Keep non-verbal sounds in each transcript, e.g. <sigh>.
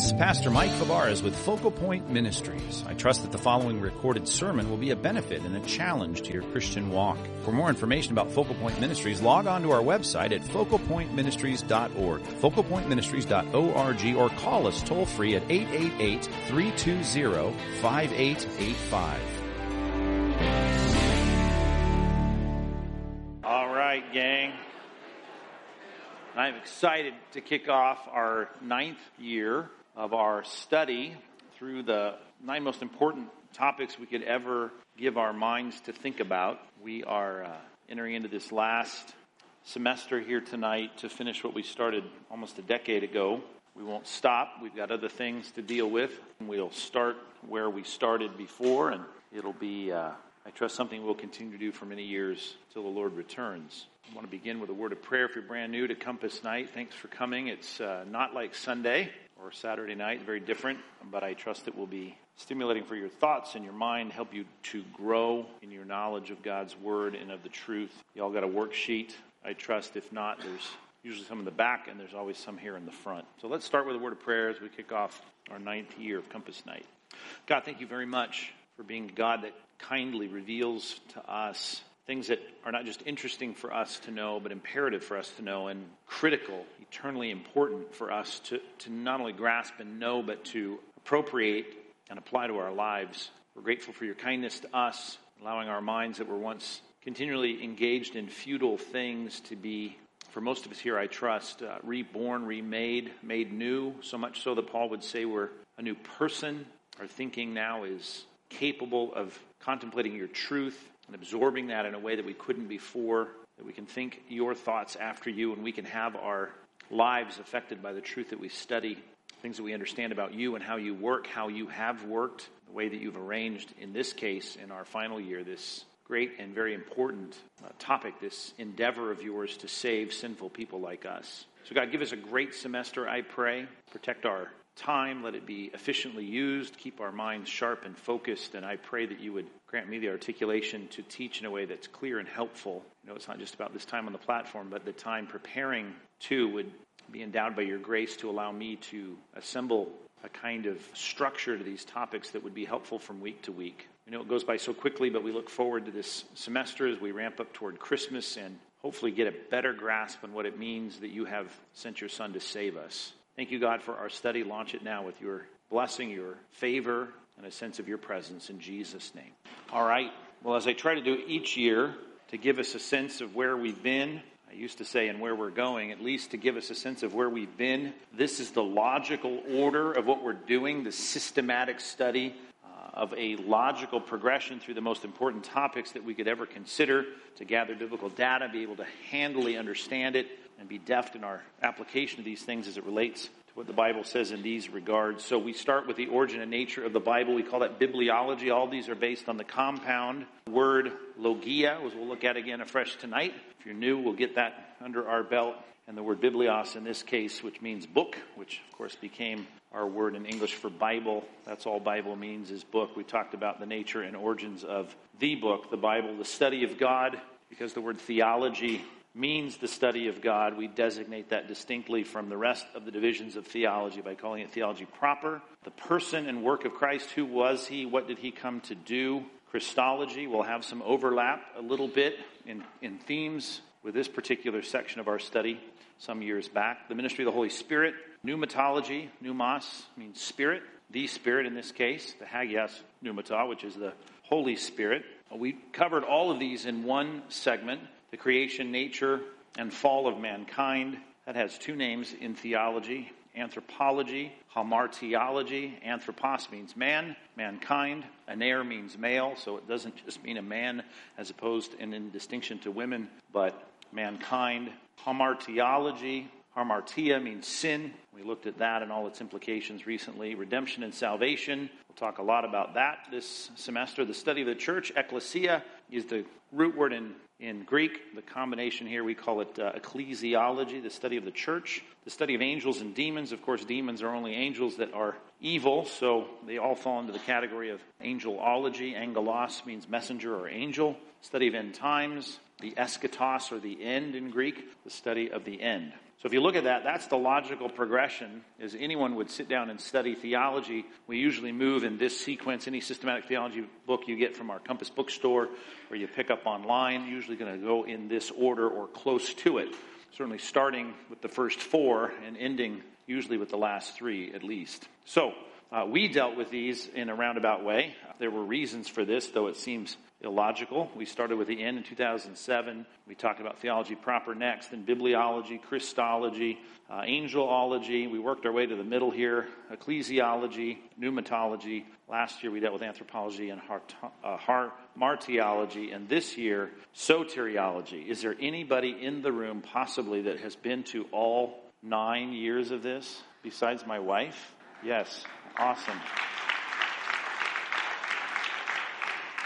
This is Pastor Mike Fabarez with Focal Point Ministries. I trust that the following recorded sermon will be a benefit and a challenge to your Christian walk. For more information about Focal Point Ministries, log on to our website at focalpointministries.org, focalpointministries.org, or call us toll free at 888 320 5885. I'm excited to kick off our ninth year of our study through the nine most important topics we could ever give our minds to think about. We are uh, entering into this last semester here tonight to finish what we started almost a decade ago. We won't stop. We've got other things to deal with. We'll start where we started before, and it'll be, uh, I trust, something we'll continue to do for many years till the Lord returns. I want to begin with a word of prayer if you're brand new to Compass Night. Thanks for coming. It's uh, not like Sunday or Saturday night, very different, but I trust it will be stimulating for your thoughts and your mind, help you to grow in your knowledge of God's Word and of the truth. You all got a worksheet, I trust. If not, there's usually some in the back, and there's always some here in the front. So let's start with a word of prayer as we kick off our ninth year of Compass Night. God, thank you very much for being God that kindly reveals to us things that are not just interesting for us to know, but imperative for us to know and critical, eternally important for us to, to not only grasp and know, but to appropriate and apply to our lives. We're grateful for your kindness to us, allowing our minds that were once continually engaged in futile things to be, for most of us here, I trust, uh, reborn, remade, made new, so much so that Paul would say we're a new person. Our thinking now is capable of contemplating your truth and absorbing that in a way that we couldn't before, that we can think your thoughts after you, and we can have our lives affected by the truth that we study, things that we understand about you and how you work, how you have worked, the way that you've arranged, in this case, in our final year, this great and very important uh, topic, this endeavor of yours to save sinful people like us. So, God, give us a great semester, I pray. Protect our time. Let it be efficiently used. Keep our minds sharp and focused. And I pray that you would grant me the articulation to teach in a way that's clear and helpful. You know, it's not just about this time on the platform, but the time preparing too would be endowed by your grace to allow me to assemble a kind of structure to these topics that would be helpful from week to week. I know it goes by so quickly, but we look forward to this semester as we ramp up toward Christmas and hopefully get a better grasp on what it means that you have sent your Son to save us. Thank you, God, for our study. Launch it now with your blessing, your favor, and a sense of your presence in Jesus' name. All right. Well, as I try to do each year to give us a sense of where we've been, I used to say, and where we're going, at least to give us a sense of where we've been. This is the logical order of what we're doing, the systematic study uh, of a logical progression through the most important topics that we could ever consider to gather biblical data, be able to handily understand it, and be deft in our application of these things as it relates to what the Bible says in these regards. So we start with the origin and nature of the Bible. We call that bibliology. All these are based on the compound word logia, as we'll look at again afresh tonight. If you're new, we'll get that under our belt. And the word biblios in this case, which means book, which of course became our word in English for Bible. That's all Bible means is book. We talked about the nature and origins of the book, the Bible, the study of God, because the word theology means the study of God, we designate that distinctly from the rest of the divisions of theology by calling it theology proper. The person and work of Christ, who was he? What did he come to do? Christology will have some overlap a little bit in, in themes with this particular section of our study some years back. The ministry of the Holy Spirit, pneumatology, pneumos means spirit, the Spirit in this case, the hagios pneumata, which is the Holy Spirit. We covered all of these in one segment the creation, nature, and fall of mankind. That has two names in theology anthropology, hamartiology. Anthropos means man, mankind. Aner means male, so it doesn't just mean a man as opposed and in distinction to women, but mankind. Hamartiology Hamartia means sin. We looked at that and all its implications recently. Redemption and salvation. We'll talk a lot about that this semester. The study of the church. Ecclesia is the root word in, in Greek. The combination here, we call it uh, ecclesiology, the study of the church. The study of angels and demons. Of course, demons are only angels that are evil, so they all fall into the category of angelology. Angelos means messenger or angel. Study of end times. The eschatos, or the end in Greek, the study of the end. So if you look at that, that's the logical progression. As anyone would sit down and study theology, we usually move in this sequence. Any systematic theology book you get from our Compass bookstore or you pick up online, usually going to go in this order or close to it. Certainly starting with the first four and ending usually with the last three at least. So uh, we dealt with these in a roundabout way. There were reasons for this, though it seems illogical. We started with the end in 2007. We talked about theology proper next, then bibliology, Christology, uh, angelology. We worked our way to the middle here, ecclesiology, pneumatology. Last year we dealt with anthropology and uh, hamartiology, and this year soteriology. Is there anybody in the room possibly that has been to all nine years of this besides my wife? Yes, awesome.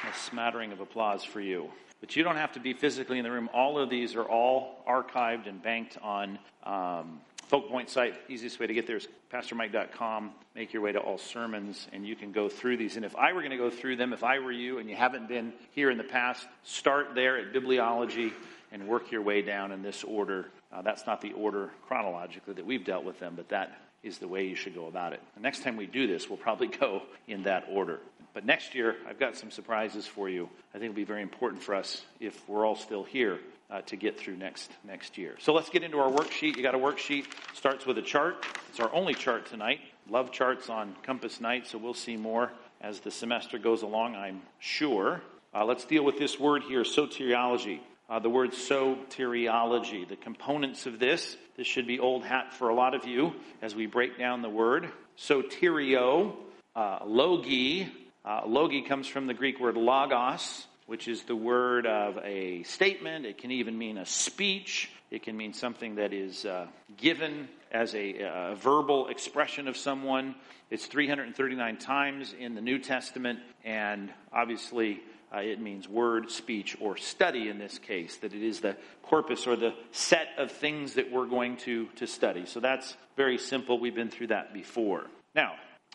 a smattering of applause for you. But you don't have to be physically in the room. All of these are all archived and banked on um, Focal Point site. Easiest way to get there is pastormike.com. Make your way to all sermons, and you can go through these. And if I were going to go through them, if I were you and you haven't been here in the past, start there at bibliology and work your way down in this order. Uh, that's not the order chronologically that we've dealt with them, but that is the way you should go about it. The next time we do this, we'll probably <laughs> go in that order. But next year, I've got some surprises for you. I think it'll be very important for us if we're all still here uh, to get through next next year. So let's get into our worksheet. You got a worksheet. Starts with a chart. It's our only chart tonight. Love charts on Compass Night, so we'll see more as the semester goes along. I'm sure. Uh, let's deal with this word here, soteriology. Uh, the word soteriology. The components of this. This should be old hat for a lot of you as we break down the word. Soterio, uh, logi, uh, logi comes from the Greek word logos, which is the word of a statement. It can even mean a speech. It can mean something that is uh, given as a, a, verbal expression of someone. It's 339 times in the New Testament, and obviously uh, it means word, speech, or study in this case, that it is the corpus or the set of things that we're going to, to study. So that's very simple. We've been through that before. Now,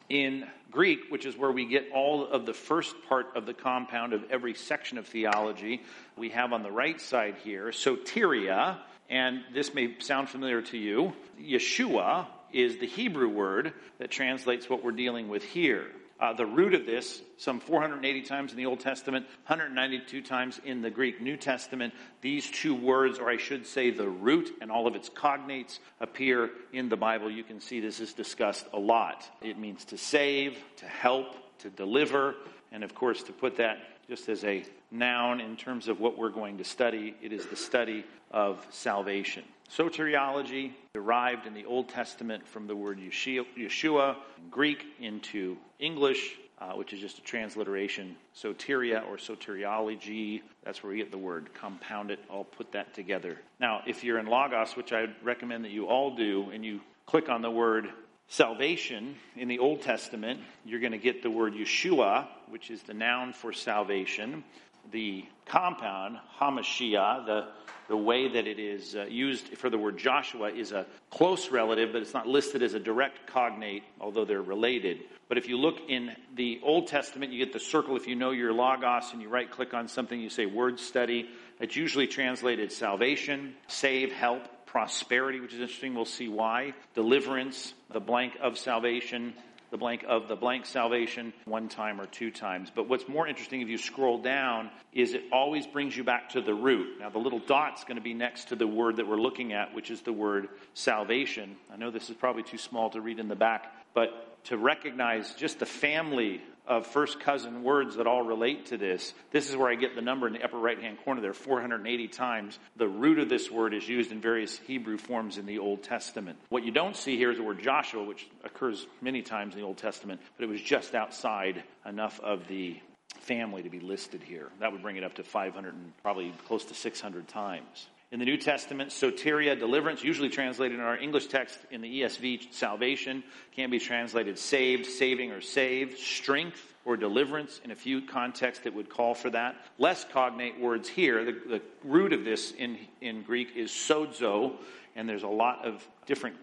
in Greek, which is where we get all of the first part of the compound of every section of theology, we have on the right side here soteria, and this may sound familiar to you. Yeshua is the Hebrew word that translates what we're dealing with here. Uh, the root of this, some 480 times in the Old Testament, 192 times in the Greek New Testament, these two words, or I should say the root and all of its cognates, appear in the Bible. You can see this is discussed a lot. It means to save, to help, to deliver, and of course, to put that just as a noun in terms of what we're going to study, it is the study of salvation. Soteriology derived in the Old Testament from the word Yeshua, in Greek into English, uh, which is just a transliteration. Soteria or soteriology, that's where we get the word. Compound it, I'll put that together. Now, if you're in Logos, which I recommend that you all do, and you click on the word salvation in the Old Testament, you're going to get the word Yeshua, which is the noun for salvation. The compound, Hamashiach, the the way that it is uh, used for the word Joshua is a close relative, but it's not listed as a direct cognate, although they're related. But if you look in the Old Testament, you get the circle. If you know your Logos and you right click on something, you say word study. It's usually translated salvation, save, help, prosperity, which is interesting. We'll see why. Deliverance, the blank of salvation, the blank of the blank salvation one time or two times. But what's more interesting if you scroll down is it always brings you back to the root. Now the little dot's going to be next to the word that we're looking at, which is the word salvation. I know this is probably too small to read in the back, but to recognize just the family of first cousin words that all relate to this. This is where I get the number in the upper right hand corner there, 480 times. The root of this word is used in various Hebrew forms in the Old Testament. What you don't see here is the word Joshua, which occurs many times in the Old Testament, but it was just outside enough of the family to be listed here. That would bring it up to 500 and probably close to 600 times. In the New Testament, soteria, deliverance, usually translated in our English text in the ESV, salvation, can be translated saved, saving, or saved. Strength or deliverance in a few contexts that would call for that. Less cognate words here. The, the root of this in, in Greek is sozo, and there's a lot of different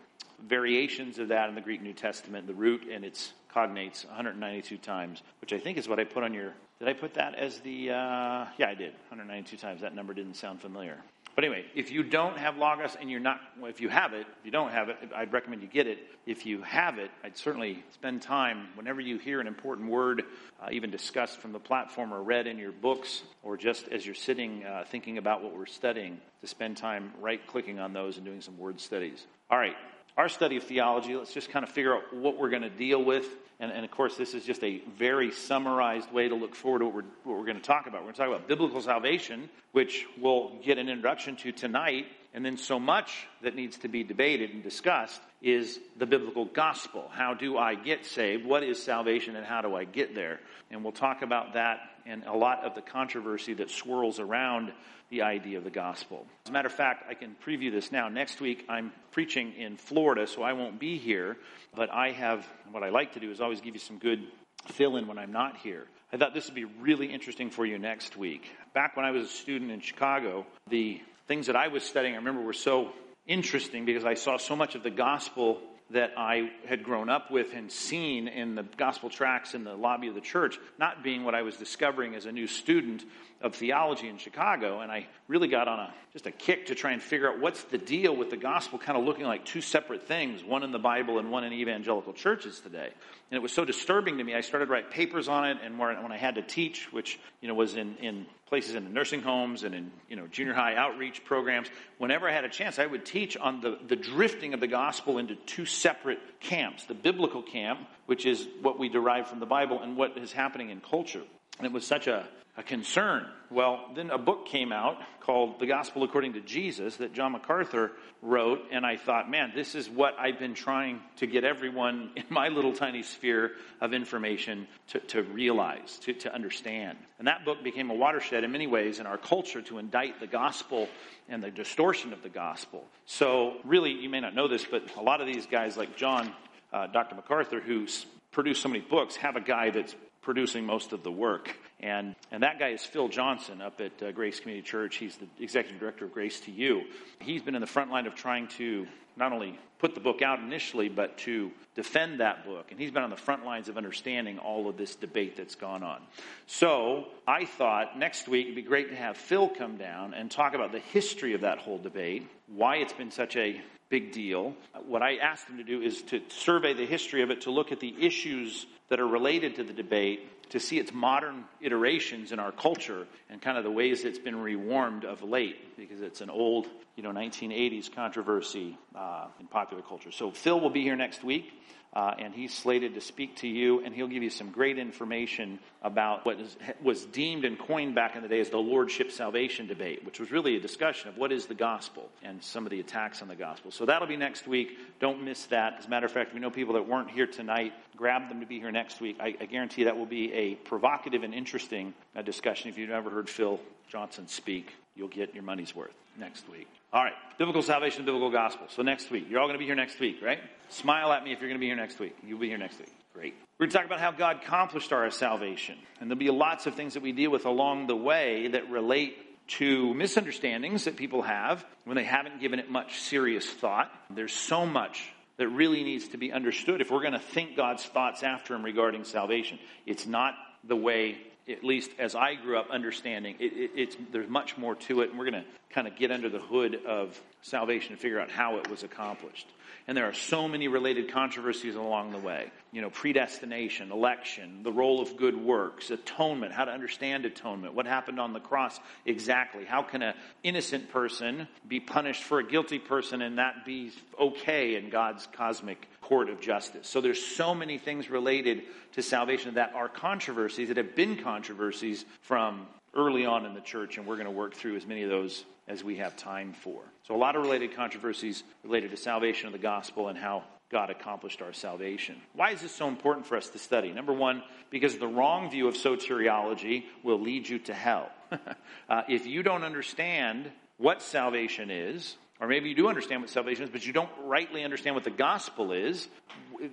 variations of that in the Greek New Testament. The root and its cognates 192 times, which I think is what I put on your. Did I put that as the? Uh, yeah, I did. 192 times. That number didn't sound familiar. But anyway, if you don't have Logos and you're not, well, if you have it, if you don't have it, I'd recommend you get it. If you have it, I'd certainly spend time whenever you hear an important word, uh, even discussed from the platform or read in your books, or just as you're sitting uh, thinking about what we're studying, to spend time right clicking on those and doing some word studies. All right, our study of theology, let's just kind of figure out what we're going to deal with. And, and, of course, this is just a very summarized way to look forward to what we're, what we're going to talk about. We're going to talk about biblical salvation, which we'll get an introduction to tonight. And then so much that needs to be debated and discussed is the biblical gospel. How do I get saved? What is salvation and how do I get there? And we'll talk about that and a lot of the controversy that swirls around the idea of the gospel. As a matter of fact, I can preview this now. Next week, I'm preaching in Florida, so I won't be here, but I have what I like to do is always give you some good fill in when I'm not here. I thought this would be really interesting for you next week. Back when I was a student in Chicago, the things that I was studying, I remember, were so interesting because I saw so much of the gospel that I had grown up with and seen in the gospel tracts in the lobby of the church, not being what I was discovering as a new student of theology in Chicago. And I really got on a just a kick to try and figure out what's the deal with the gospel kind of looking like two separate things, one in the Bible and one in evangelical churches today. And it was so disturbing to me. I started to write papers on it, and when I had to teach, which you know was in, in places in the nursing homes and in you know junior high outreach programs whenever i had a chance i would teach on the, the drifting of the gospel into two separate camps the biblical camp which is what we derive from the bible and what is happening in culture and it was such a, a concern. Well, then a book came out called The Gospel According to Jesus that John MacArthur wrote, and I thought, man, this is what I've been trying to get everyone <laughs> in my little tiny sphere of information to, to realize, to, to understand. And that book became a watershed in many ways in our culture to indict the gospel and the distortion of the gospel. So, really, you may not know this, but a lot of these guys, like John, uh, Dr. MacArthur, who's produced so many books, have a guy that's producing most of the work. And, and that guy is Phil Johnson up at uh, Grace Community Church. He's the executive director of Grace to You. He's been in the front line of trying to not only put the book out initially, but to defend that book. And he's been on the front lines of understanding all of this debate that's gone on. So I thought next week it'd be great to have Phil come down and talk about the history of that whole debate, why it's been such a big deal. What I asked him to do is to survey the history of it, to look at the issues that are related to the debate, to see its modern iterations in our culture and kind of the ways it's been rewarmed of late, because it's an old, you know, 1980s controversy uh, in popular culture. So Phil will be here next week. Uh, and he's slated to speak to you, and he'll give you some great information about what is, was deemed and coined back in the day as the lordship salvation debate, which was really a discussion of what is the gospel and some of the attacks on the gospel. So that'll be next week. Don't miss that. As a matter of fact, we know people that weren't here tonight. Grab them to be here next week. I, I guarantee that will be a provocative and interesting uh, discussion. If you've never heard Phil Johnson speak, you'll get your money's worth next week. All right, biblical salvation, biblical gospel. So next week, you're all going to be here next week, right? Smile at me if you're going to be here next week. You'll be here next week. Great. We're going to talk about how God accomplished our salvation. And there'll be lots of things that we deal with along the way that relate to misunderstandings that people have when they haven't given it much serious thought. There's so much that really needs to be understood if we're going to think God's thoughts after Him regarding salvation. It's not the way at least as I grew up understanding, it, it, it's, there's much more to it, and we're going to kind of get under the hood of salvation and figure out how it was accomplished. And there are so many related controversies along the way. You know, predestination, election, the role of good works, atonement, how to understand atonement, what happened on the cross exactly. How can an innocent person be punished for a guilty person and that be okay in God's cosmic court of justice? So there's so many things related to salvation that are controversies, that have been controversies from early on in the church, and we're going to work through as many of those as we have time for. So, a lot of related controversies related to salvation of the gospel and how God accomplished our salvation. Why is this so important for us to study? Number one, because the wrong view of soteriology will lead you to hell. <laughs> uh, if you don't understand what salvation is, or maybe you do understand what salvation is, but you don't rightly understand what the gospel is,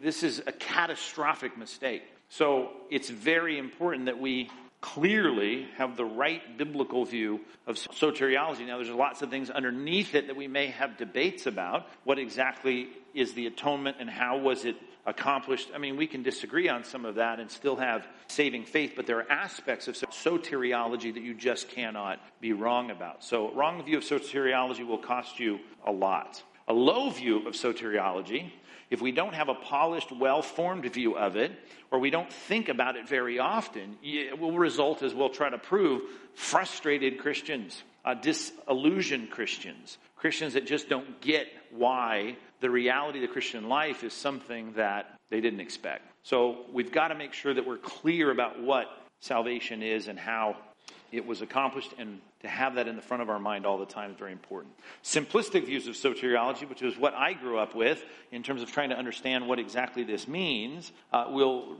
this is a catastrophic mistake. So it's very important that we clearly have the right biblical view of soteriology. Now, there's lots of things underneath it that we may have debates about. What exactly is the atonement and how was it accomplished? I mean, we can disagree on some of that and still have saving faith, but there are aspects of soteriology that you just cannot be wrong about. So, a wrong view of soteriology will cost you a lot. A low view of soteriology if we don't have a polished, well formed view of it, or we don't think about it very often, it will result, as we'll try to prove, frustrated Christians, uh, disillusioned Christians, Christians that just don't get why the reality of the Christian life is something that they didn't expect. So we've got to make sure that we're clear about what salvation is and how it was accomplished and to have that in the front of our mind all the time is very important. Simplistic views of soteriology, which is what I grew up with in terms of trying to understand what exactly this means, uh, will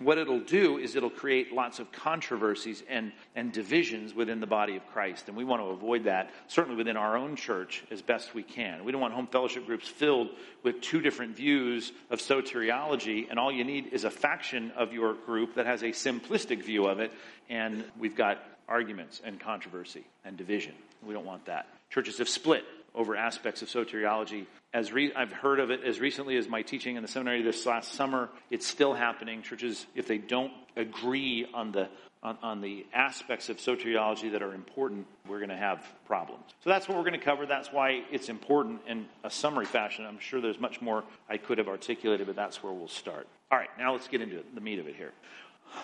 what it'll do is it'll create lots of controversies and, and divisions within the body of Christ. And we want to avoid that, certainly within our own church, as best we can. We don't want home fellowship groups filled with two different views of soteriology, and all you need is a faction of your group that has a simplistic view of it, and we've got arguments and controversy and division. We don't want that. Churches have split over aspects of soteriology. As re- I've heard of it as recently as my teaching in the seminary this last summer, it's still happening. Churches, if they don't agree on the on, on the aspects of soteriology that are important, we're going to have problems. So that's what we're going to cover. That's why it's important in a summary fashion. I'm sure there's much more I could have articulated, but that's where we'll start. All right, now let's get into the meat of it here.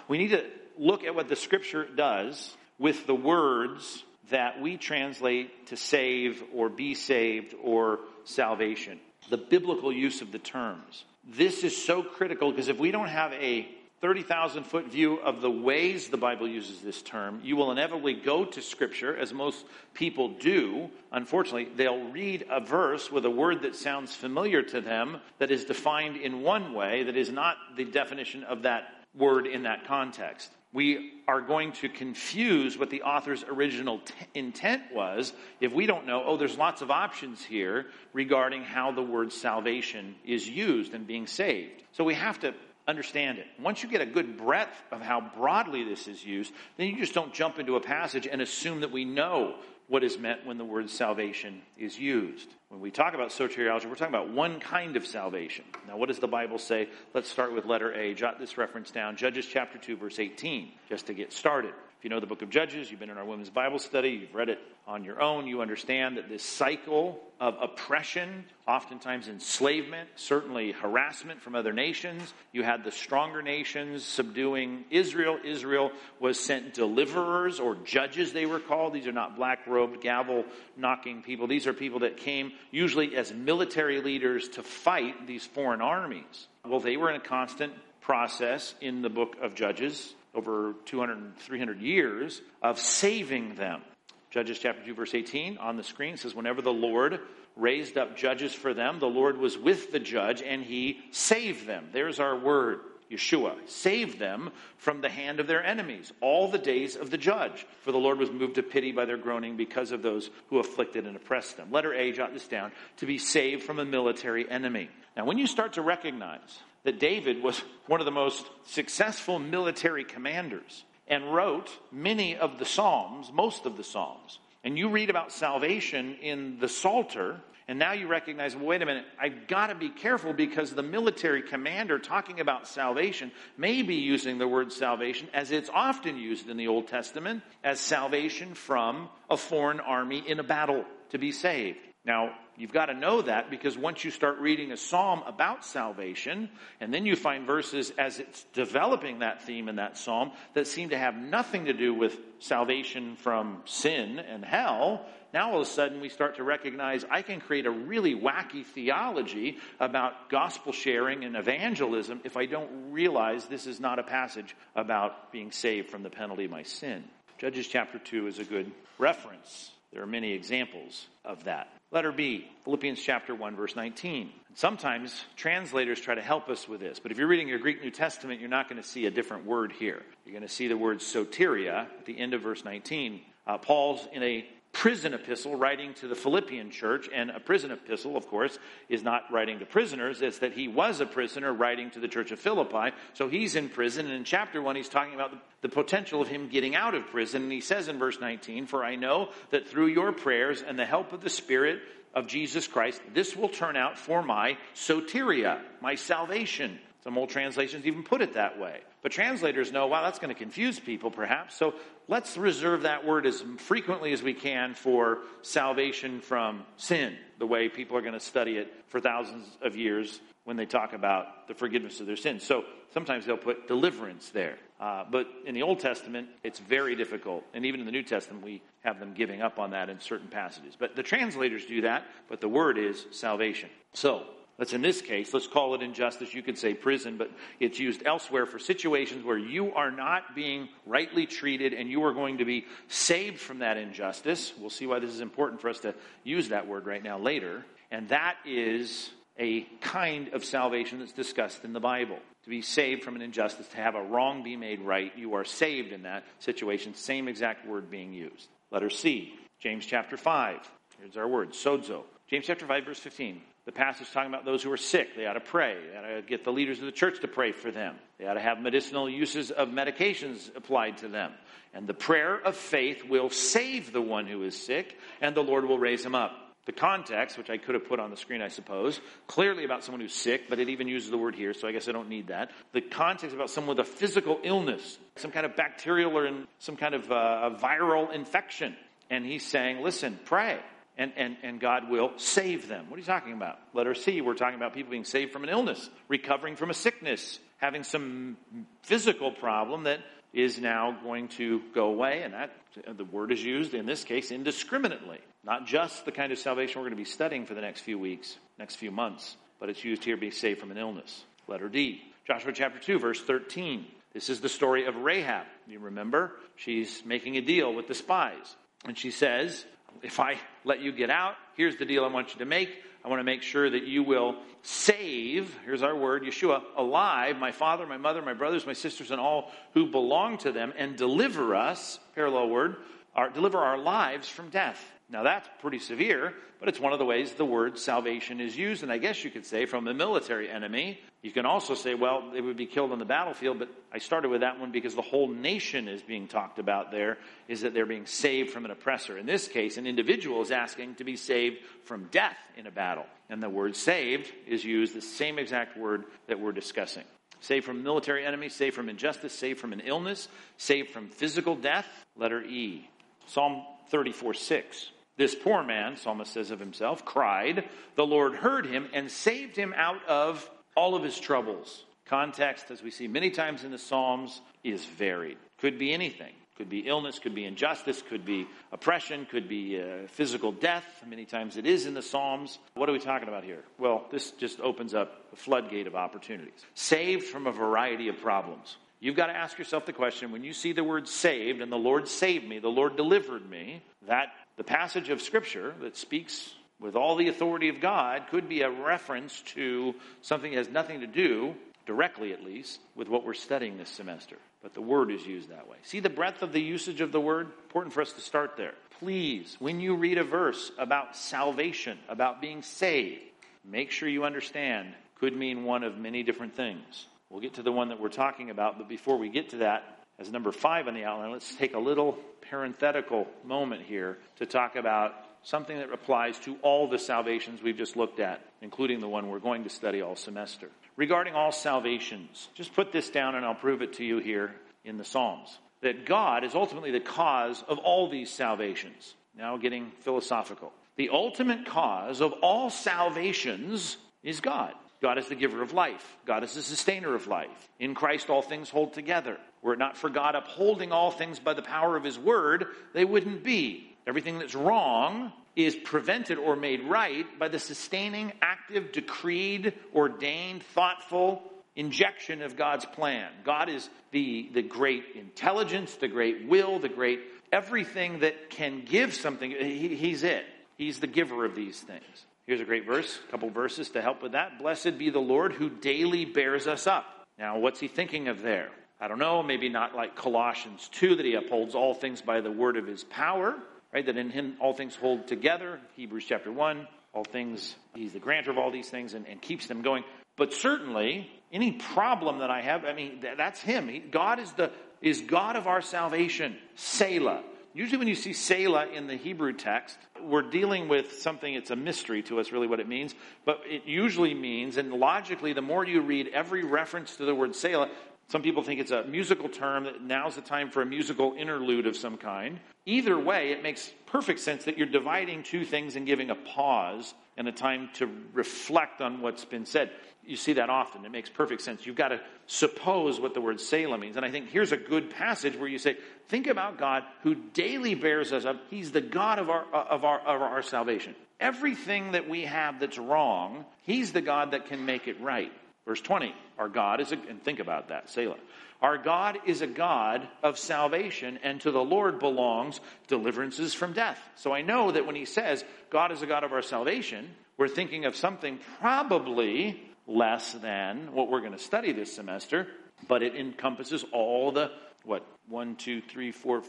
We need to look at what the scripture does with the words that we translate to save or be saved or salvation. The biblical use of the terms. This is so critical because if we don't have a 30,000 foot view of the ways the Bible uses this term, you will inevitably go to Scripture, as most people do. Unfortunately, they'll read a verse with a word that sounds familiar to them that is defined in one way that is not the definition of that word in that context we are going to confuse what the author's original t- intent was if we don't know, oh, there's lots of options here regarding how the word salvation is used and being saved. So we have to understand it. Once you get a good breadth of how broadly this is used, then you just don't jump into a passage and assume that we know what is meant when the word salvation is used. When we talk about soteriology, we're talking about one kind of salvation. Now, what does the Bible say? Let's start with letter A. Jot this reference down Judges chapter 2, verse 18, just to get started. If you know the book of Judges, you've been in our women's Bible study, you've read it on your own, you understand that this cycle of oppression, oftentimes enslavement, certainly harassment from other nations. You had the stronger nations subduing Israel. Israel was sent deliverers or judges, they were called. These are not black robed, gavel knocking people. These are people that came usually as military leaders to fight these foreign armies. Well, they were in a constant process in the book of Judges over 200, 300 years of saving them. Judges chapter 2 verse 18 on the screen says, whenever the Lord raised up judges for them, the Lord was with the judge and he saved them. There's our word. Yeshua saved them from the hand of their enemies all the days of the judge. For the Lord was moved to pity by their groaning because of those who afflicted and oppressed them. Letter A, jot this down, to be saved from a military enemy. Now, when you start to recognize that David was one of the most successful military commanders and wrote many of the Psalms, most of the Psalms. And you read about salvation in the Psalter, and now you recognize, well, wait a minute, I've got to be careful because the military commander talking about salvation may be using the word salvation as it's often used in the Old Testament as salvation from a foreign army in a battle to be saved. Now, you've got to know that because once you start reading a psalm about salvation, and then you find verses as it's developing that theme in that psalm that seem to have nothing to do with salvation from sin and hell, now all of a sudden we start to recognize I can create a really wacky theology about gospel sharing and evangelism if I don't realize this is not a passage about being saved from the penalty of my sin. Judges chapter 2 is a good reference. There are many examples of that. Letter B, Philippians chapter 1, verse 19. Sometimes translators try to help us with this, but if you're reading your Greek New Testament, you're not going to see a different word here. You're going to see the word soteria at the end of verse 19. Uh, Paul's in a prison epistle writing to the Philippian church. And a prison epistle, of course, is not writing to prisoners. It's that he was a prisoner writing to the church of Philippi. So he's in prison. And in chapter 1, he's talking about the, the potential of him getting out of prison. And he says in verse 19, For I know that through your prayers and the help of the Spirit, of Jesus Christ, this will turn out for my soteria, my salvation. Some old translations even put it that way. But translators know, wow, that's going to confuse people perhaps. So let's reserve that word as frequently as we can for salvation from sin, the way people are going to study it for thousands of years when they talk about the forgiveness of their sins. So sometimes they'll put deliverance there. Uh, but in the Old Testament, it's very difficult. And even in the New Testament, we have them giving up on that in certain passages. But the translators do that, but the word is salvation. So, let's in this case, let's call it injustice. You could say prison, but it's used elsewhere for situations where you are not being rightly treated and you are going to be saved from that injustice. We'll see why this is important for us to use that word right now later. And that is a kind of salvation that's discussed in the Bible. To be saved from an injustice, to have a wrong be made right, you are saved in that situation. Same exact word being used. Letter C, James chapter 5. Here's our word, sozo. James chapter 5, verse 15. The passage talking about those who are sick. They ought to pray. They ought to get the leaders of the church to pray for them. They ought to have medicinal uses of medications applied to them. And the prayer of faith will save the one who is sick, and the Lord will raise him up. The context, which I could have put on the screen, I suppose, clearly about someone who's sick, but it even uses the word here, so I guess I don't need that. The context about someone with a physical illness, some kind of bacterial or some kind of uh, viral infection. And he's saying, listen, pray. And, and, and God will save them. What are you talking about? Letter C, we're talking about people being saved from an illness, recovering from a sickness, having some physical problem that is now going to go away, and that the word is used in this case indiscriminately. Not just the kind of salvation we're going to be studying for the next few weeks, next few months, but it's used here be saved from an illness. Letter D. Joshua chapter 2, verse 13. This is the story of Rahab. You remember? She's making a deal with the spies. And she says, If I let you get out, here's the deal I want you to make. I want to make sure that you will save, here's our word, Yeshua, alive, my father, my mother, my brothers, my sisters, and all who belong to them, and deliver us, parallel word, our, deliver our lives from death. Now that's pretty severe, but it's one of the ways the word salvation is used. And I guess you could say from a military enemy. You can also say, well, they would be killed on the battlefield, but I started with that one because the whole nation is being talked about there, is that they're being saved from an oppressor. In this case, an individual is asking to be saved from death in a battle. And the word saved is used, the same exact word that we're discussing. Saved from military enemies, saved from injustice, saved from an illness, saved from physical death. Letter E. Psalm 34 6. This poor man, psalmist says of himself, cried. The Lord heard him and saved him out of all of his troubles. Context, as we see many times in the Psalms, is varied. Could be anything. Could be illness, could be injustice, could be oppression, could be uh, physical death. Many times it is in the Psalms. What are we talking about here? Well, this just opens up a floodgate of opportunities. Saved from a variety of problems. You've got to ask yourself the question when you see the word saved and the Lord saved me, the Lord delivered me, that the passage of Scripture that speaks with all the authority of God could be a reference to something that has nothing to do, directly at least, with what we're studying this semester. But the word is used that way. See the breadth of the usage of the word? Important for us to start there. Please, when you read a verse about salvation, about being saved, make sure you understand could mean one of many different things. We'll get to the one that we're talking about, but before we get to that, as number five on the outline, let's take a little parenthetical moment here to talk about something that applies to all the salvations we've just looked at, including the one we're going to study all semester. Regarding all salvations, just put this down and I'll prove it to you here in the Psalms. That God is ultimately the cause of all these salvations. Now getting philosophical. The ultimate cause of all salvations is God. God is the giver of life. God is the sustainer of life. In Christ, all things hold together. Were it not for God upholding all things by the power of His word, they wouldn't be. Everything that's wrong is prevented or made right by the sustaining, active, decreed, ordained, thoughtful injection of God's plan. God is the, the great intelligence, the great will, the great everything that can give something. He, he's it. He's the giver of these things. Here's a great verse, a couple verses to help with that. Blessed be the Lord who daily bears us up. Now, what's he thinking of there? I don't know, maybe not like Colossians 2 that he upholds all things by the word of his power. right? That in him all things hold together, Hebrews chapter 1, all things, he's the grantor of all these things and, and keeps them going. But certainly, any problem that I have, I mean, that's him. He, God is the is God of our salvation, Selah. Usually, when you see Selah in the Hebrew text, we're dealing with something, it's a mystery to us, really, what it means. But it usually means, and logically, the more you read every reference to the word Selah, some people think it's a musical term, that now's the time for a musical interlude of some kind. Either way, it makes perfect sense that you're dividing two things and giving a pause and a time to reflect on what's been said. You see that often. It makes perfect sense. You've got to suppose what the word Selah means. And I think here's a good passage where you say, think about God who daily bears us up. He's the God of our, uh, of our, of our salvation. Everything that we have that's wrong, He's the God that can make it right. Verse 20, our God is a, and think about that, Selah. Our God is a God of salvation, and to the Lord belongs deliverances from death. So I know that when he says God is a God of our salvation, we're thinking of something probably less than what we're going to study this semester, but it encompasses all the, what, one, two, three, four,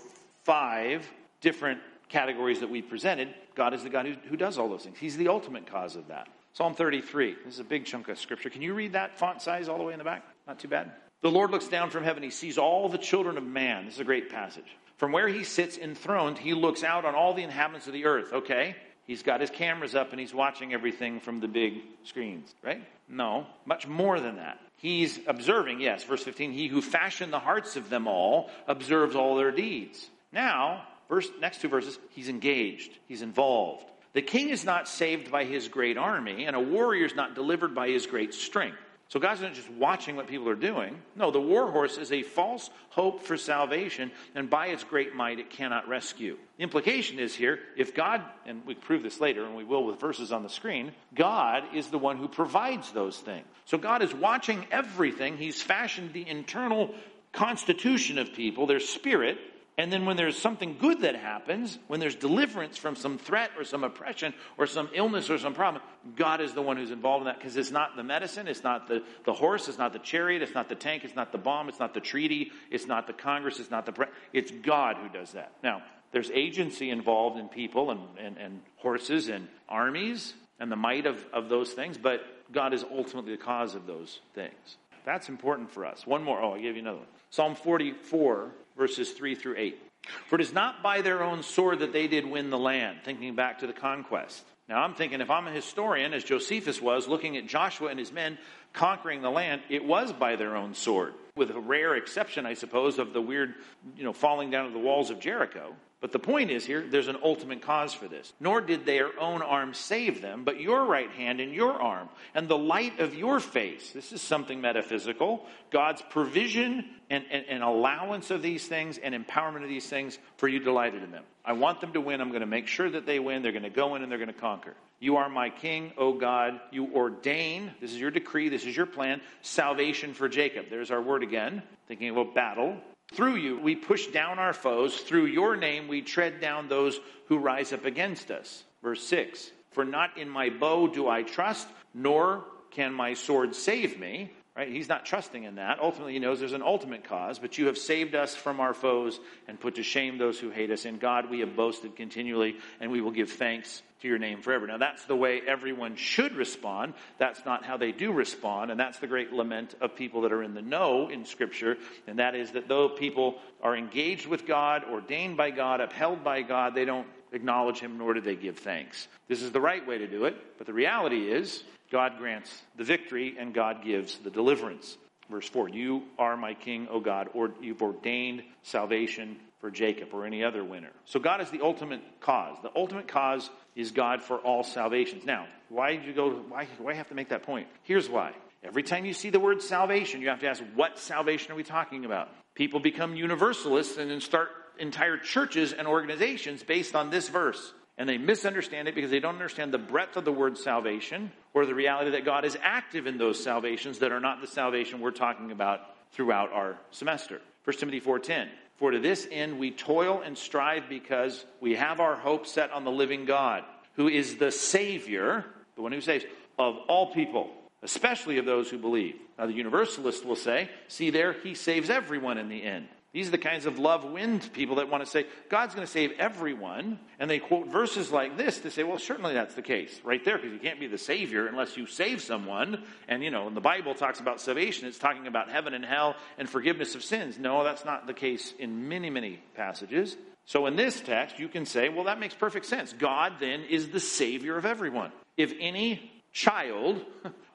five different categories that we presented. God is the God who, who does all those things. He's the ultimate cause of that. Psalm 33. This is a big chunk of scripture. Can you read that font size all the way in the back? Not too bad. The Lord looks down from heaven. He sees all the children of man. This is a great passage. From where he sits enthroned, he looks out on all the inhabitants of the earth. Okay? He's got his cameras up and he's watching everything from the big screens, right? No, much more than that. He's observing, yes, verse 15, he who fashioned the hearts of them all observes all their deeds. Now, verse next two verses, he's engaged, he's involved. The king is not saved by his great army, and a warrior is not delivered by his great strength. So God's not just watching what people are doing. No, the war horse is a false hope for salvation, and by its great might, it cannot rescue. The implication is here if God, and we prove this later, and we will with verses on the screen, God is the one who provides those things. So God is watching everything. He's fashioned the internal constitution of people, their spirit, and then when there's something good that happens, when there's deliverance from some threat or some oppression or some illness or some problem, God is the one who's involved in that because it's not the medicine, it's not the, the horse, it's not the chariot, it's not the tank, it's not the bomb, it's not the treaty, it's not the Congress, it's not the pre- it's God who does that. Now, there's agency involved in people and, and, and horses and armies and the might of, of those things, but God is ultimately the cause of those things. That's important for us. One more. Oh, I gave you another one. Psalm 44 verses 3 through 8. For it is not by their own sword that they did win the land, thinking back to the conquest. Now I'm thinking if I'm a historian, as Josephus was, looking at Joshua and his men conquering the land, it was by their own sword. With a rare exception, I suppose, of the weird, you know, falling down of the walls of Jericho. But the point is here, there's an ultimate cause for this. Nor did their own arm save them, but your right hand and your arm, and the light of your face. This is something metaphysical. God's provision and, and, and, allowance of these things and empowerment of these things for you delighted in them. I want them to win. I'm going to make sure that they win. They're going to go in and they're going to conquer. You are my king, O God. You ordain, this is your decree, this is your plan, salvation for Jacob. There's our word again, thinking about battle. Through you, we push down our foes. Through your name, we tread down those who rise up against us. Verse 6 For not in my bow do I trust, nor can my sword save me. Right? He's not trusting in that. Ultimately, he knows there's an ultimate cause, but you have saved us from our foes and put to shame those who hate us. In God we have boasted continually, and we will give thanks to your name forever. Now, that's the way everyone should respond. That's not how they do respond, and that's the great lament of people that are in the know in Scripture, and that is that though people are engaged with God, ordained by God, upheld by God, they don't acknowledge Him, nor do they give thanks. This is the right way to do it, but the reality is God grants the victory and God gives the deliverance. Verse 4 You are my king, O God, or you've ordained salvation for Jacob or any other winner. So God is the ultimate cause. The ultimate cause is God for all salvations. Now, why did you go, why, why have to make that point? Here's why. Every time you see the word salvation, you have to ask, what salvation are we talking about? People become universalists and then start entire churches and organizations based on this verse. And they misunderstand it because they don't understand the breadth of the word salvation or the reality that God is active in those salvations that are not the salvation we're talking about throughout our semester. 1 Timothy 4:10. For to this end we toil and strive because we have our hope set on the living God, who is the savior, the one who saves of all people, especially of those who believe. Now the universalist will say, see there, he saves everyone in the end. These are the kinds of Love Wins people that want to say, God's going to save everyone. And they quote verses like this to say, well, certainly that's the case right there, because you can't be the Savior unless you save someone. And, you know, when the Bible talks about salvation, it's talking about heaven and hell and forgiveness of sins. No, that's not the case in many, many passages. So in this text, you can say, well, that makes perfect sense. God then is the Savior of everyone. If any child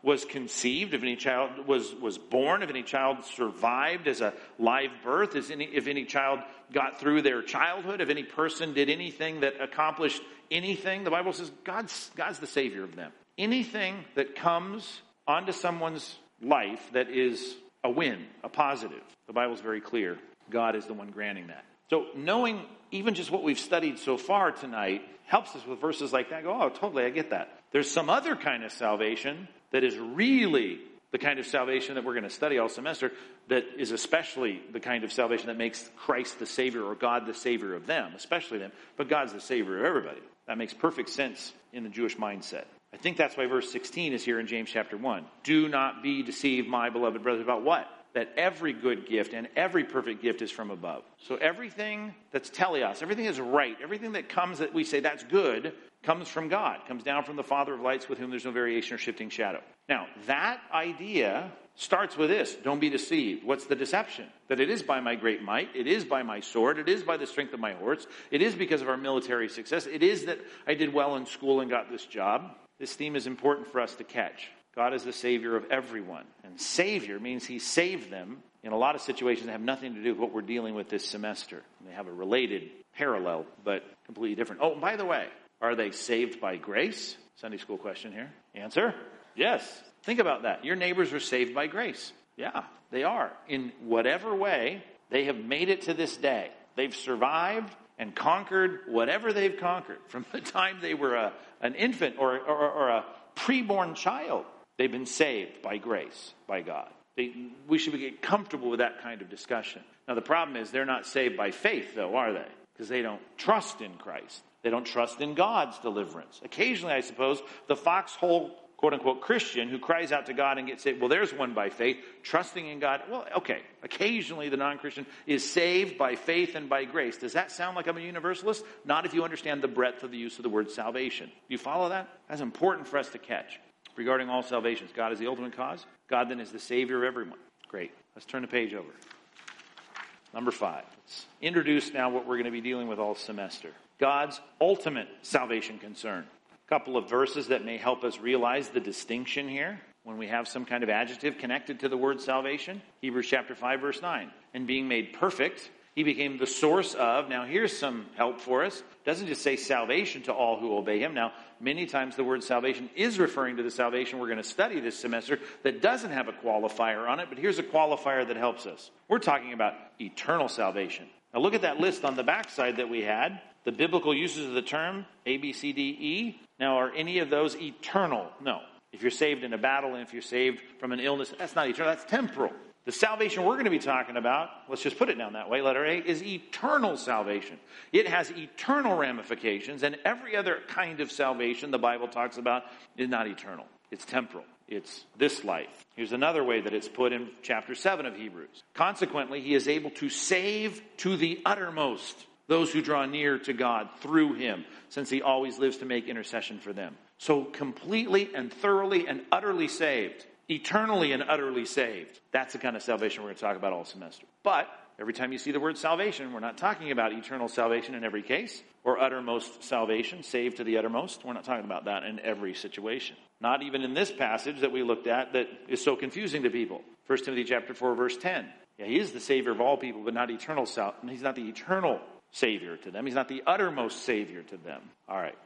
was conceived, if any child was, was born, if any child survived as a live birth, if any, if any child got through their childhood, if any person did anything that accomplished anything, the Bible says God's, God's the Savior of them. Anything that comes onto someone's life that is a win, a positive, the Bible's very clear. God is the one granting that. So knowing even just what we've studied so far tonight helps us with verses like that. Go, oh, totally, I get that. There's some other kind of salvation that is really the kind of salvation that we're going to study all semester, that is especially the kind of salvation that makes Christ the Savior or God the Savior of them, especially them, but God's the Savior of everybody. That makes perfect sense in the Jewish mindset. I think that's why verse 16 is here in James chapter 1. Do not be deceived, my beloved brothers, about what? That every good gift and every perfect gift is from above. So everything that's teleos, everything is right, everything that comes that we say that's good, comes from God, comes down from the Father of lights with whom there's no variation or shifting shadow. Now, that idea starts with this don't be deceived. What's the deception? That it is by my great might, it is by my sword, it is by the strength of my horse, it is because of our military success, it is that I did well in school and got this job. This theme is important for us to catch. God is the Savior of everyone. And Savior means He saved them in a lot of situations that have nothing to do with what we're dealing with this semester. They have a related parallel, but completely different. Oh, by the way, are they saved by grace? Sunday school question here. Answer? Yes. Think about that. Your neighbors are saved by grace. Yeah, they are. In whatever way, they have made it to this day. They've survived and conquered whatever they've conquered <laughs> from the time they were a, an infant or, or, or a preborn child. They've been saved by grace, by God. They, we should get comfortable with that kind of discussion. Now, the problem is they're not saved by faith, though, are they? Because they don't trust in Christ. They don't trust in God's deliverance. Occasionally, I suppose, the foxhole quote unquote Christian who cries out to God and gets saved. Well, there's one by faith, trusting in God. Well, okay. Occasionally, the non Christian is saved by faith and by grace. Does that sound like I'm a universalist? Not if you understand the breadth of the use of the word salvation. Do you follow that? That's important for us to catch. Regarding all salvations, God is the ultimate cause. God then is the Savior of everyone. Great. Let's turn the page over. Number five. Let's introduce now what we're going to be dealing with all semester. God's ultimate salvation concern. A couple of verses that may help us realize the distinction here when we have some kind of adjective connected to the word salvation. Hebrews chapter 5 verse 9. And being made perfect, he became the source of. Now here's some help for us. Doesn't just say salvation to all who obey him. Now, many times the word salvation is referring to the salvation we're going to study this semester that doesn't have a qualifier on it, but here's a qualifier that helps us. We're talking about eternal salvation. Now look at that list on the backside that we had. The biblical uses of the term A, B, C, D, E. Now, are any of those eternal? No. If you're saved in a battle and if you're saved from an illness, that's not eternal, that's temporal. The salvation we're going to be talking about, let's just put it down that way, letter A, is eternal salvation. It has eternal ramifications, and every other kind of salvation the Bible talks about is not eternal. It's temporal. It's this life. Here's another way that it's put in chapter 7 of Hebrews. Consequently, he is able to save to the uttermost those who draw near to God through him, since he always lives to make intercession for them. So completely and thoroughly and utterly saved, eternally and utterly saved. That's the kind of salvation we're going to talk about all semester. But every time you see the word salvation, we're not talking about eternal salvation in every case or uttermost salvation, saved to the uttermost. We're not talking about that in every situation. Not even in this passage that we looked at that is so confusing to people. 1 Timothy chapter 4 verse 10. Yeah, he is the savior of all people, but not eternal sal- he's not the eternal Savior to them. He's not the uttermost Savior to them. All right.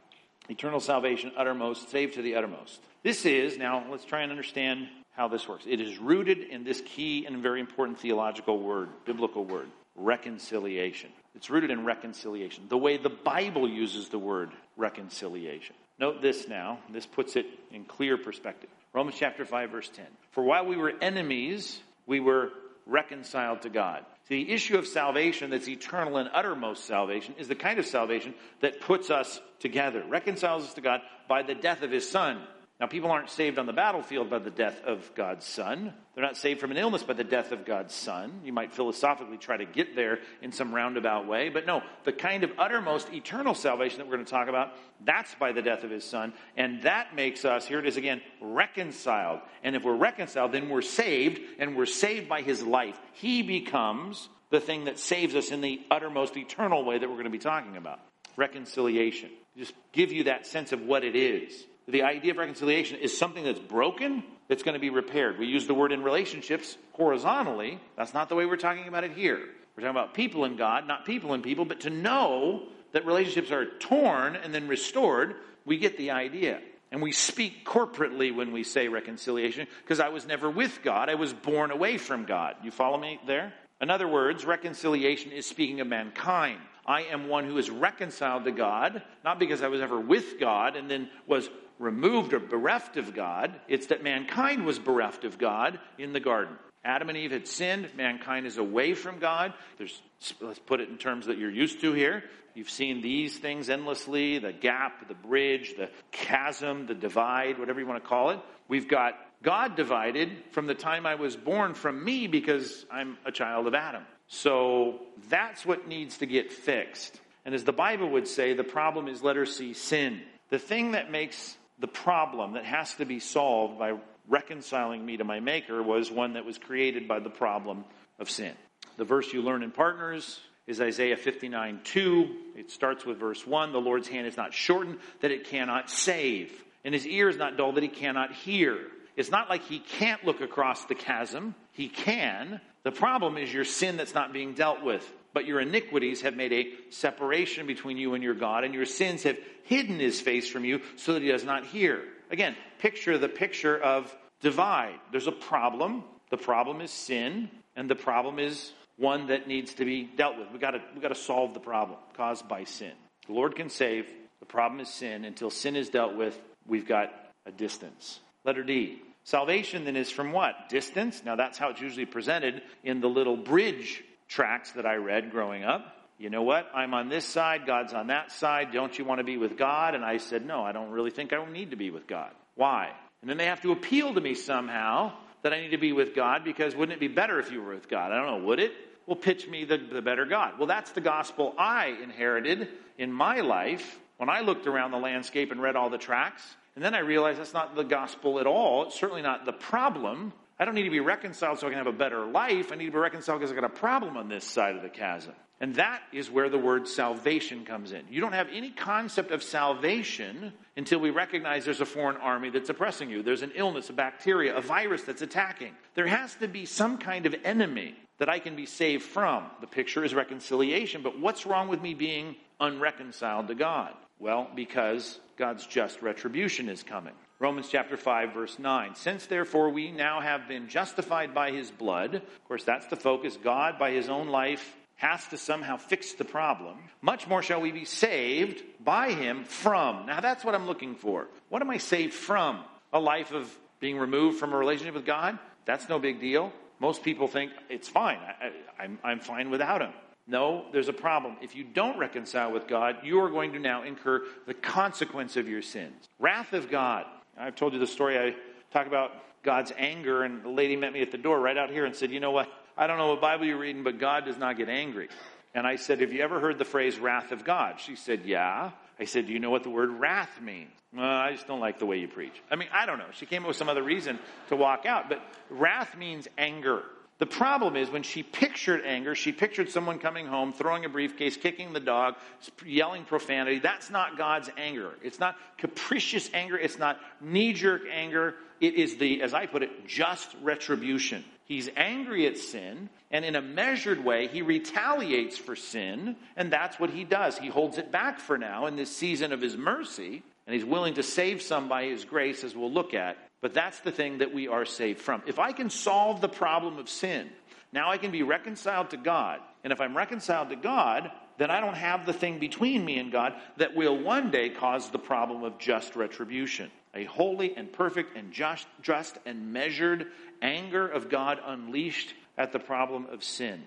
Eternal salvation, uttermost, saved to the uttermost. This is, now let's try and understand how this works. It is rooted in this key and very important theological word, biblical word, reconciliation. It's rooted in reconciliation, the way the Bible uses the word reconciliation. Note this now, this puts it in clear perspective. Romans chapter 5, verse 10. For while we were enemies, we were reconciled to God. The issue of salvation that's eternal and uttermost salvation is the kind of salvation that puts us together, reconciles us to God by the death of his son. Now, people aren't saved on the battlefield by the death of God's Son. They're not saved from an illness by the death of God's Son. You might philosophically try to get there in some roundabout way, but no, the kind of uttermost eternal salvation that we're going to talk about, that's by the death of His Son. And that makes us, here it is again, reconciled. And if we're reconciled, then we're saved, and we're saved by His life. He becomes the thing that saves us in the uttermost eternal way that we're going to be talking about reconciliation. Just give you that sense of what it is the idea of reconciliation is something that's broken that's going to be repaired. We use the word in relationships horizontally. That's not the way we're talking about it here. We're talking about people in God, not people in people, but to know that relationships are torn and then restored, we get the idea. And we speak corporately when we say reconciliation because I was never with God. I was born away from God. You follow me there? In other words, reconciliation is speaking of mankind. I am one who is reconciled to God, not because I was ever with God and then was removed or bereft of God. It's that mankind was bereft of God in the garden. Adam and Eve had sinned. Mankind is away from God. There's, let's put it in terms that you're used to here. You've seen these things endlessly the gap, the bridge, the chasm, the divide, whatever you want to call it. We've got God divided from the time I was born from me because I'm a child of Adam. So that's what needs to get fixed. And as the Bible would say, the problem is letter C, sin. The thing that makes the problem that has to be solved by reconciling me to my Maker was one that was created by the problem of sin. The verse you learn in Partners is Isaiah 59 2. It starts with verse 1 The Lord's hand is not shortened that it cannot save, and his ear is not dull that he cannot hear. It's not like he can't look across the chasm. He can. The problem is your sin that's not being dealt with. But your iniquities have made a separation between you and your God, and your sins have hidden his face from you so that he does not hear. Again, picture the picture of divide. There's a problem. The problem is sin, and the problem is one that needs to be dealt with. We've got to, we've got to solve the problem caused by sin. The Lord can save. The problem is sin. Until sin is dealt with, we've got a distance. Letter D. Salvation then is from what? Distance. Now that's how it's usually presented in the little bridge tracts that I read growing up. You know what? I'm on this side, God's on that side. Don't you want to be with God? And I said, No, I don't really think I need to be with God. Why? And then they have to appeal to me somehow that I need to be with God because wouldn't it be better if you were with God? I don't know, would it? Well, pitch me the, the better God. Well, that's the gospel I inherited in my life when I looked around the landscape and read all the tracts. And then I realized that's not the gospel at all. It's certainly not the problem. I don't need to be reconciled so I can have a better life. I need to be reconciled because I've got a problem on this side of the chasm. And that is where the word salvation comes in. You don't have any concept of salvation until we recognize there's a foreign army that's oppressing you. There's an illness, a bacteria, a virus that's attacking. There has to be some kind of enemy that I can be saved from. The picture is reconciliation, but what's wrong with me being unreconciled to God? Well, because God's just retribution is coming. Romans chapter 5 verse 9. Since therefore we now have been justified by his blood, of course that's the focus, God by his own life has to somehow fix the problem. Much more shall we be saved by him from. Now that's what I'm looking for. What am I saved from? A life of being removed from a relationship with God? That's no big deal. Most people think it's fine. I, am I'm, I'm fine without him. No, there's a problem. If you don't reconcile with God, you are going to now incur the consequence of your sins. Wrath of God. I've told you the story. I talk about God's anger, and the lady met me at the door right out here and said, You know what? I don't know what Bible you're reading, but God does not get angry. And I said, Have you ever heard the phrase wrath of God? She said, Yeah. I said, Do you know what the word wrath means? I just don't like the way you preach. I mean, I don't know. She came up with some other reason to walk out, but wrath means anger. The problem is when she pictured anger, she pictured someone coming home, throwing a briefcase, kicking the dog, yelling profanity. That's not God's anger. It's not capricious anger. It's not knee jerk anger. It is the, as I put it, just retribution. He's angry at sin, and in a measured way, he retaliates for sin, and that's what he does. He holds it back for now in this season of his mercy, and he's willing to save some by his grace, as we'll look at. But that's the thing that we are saved from. If I can solve the problem of sin, now I can be reconciled to God. And if I'm reconciled to God, then I don't have the thing between me and God that will one day cause the problem of just retribution. A holy and perfect and just, just and measured anger of God unleashed at the problem of sin.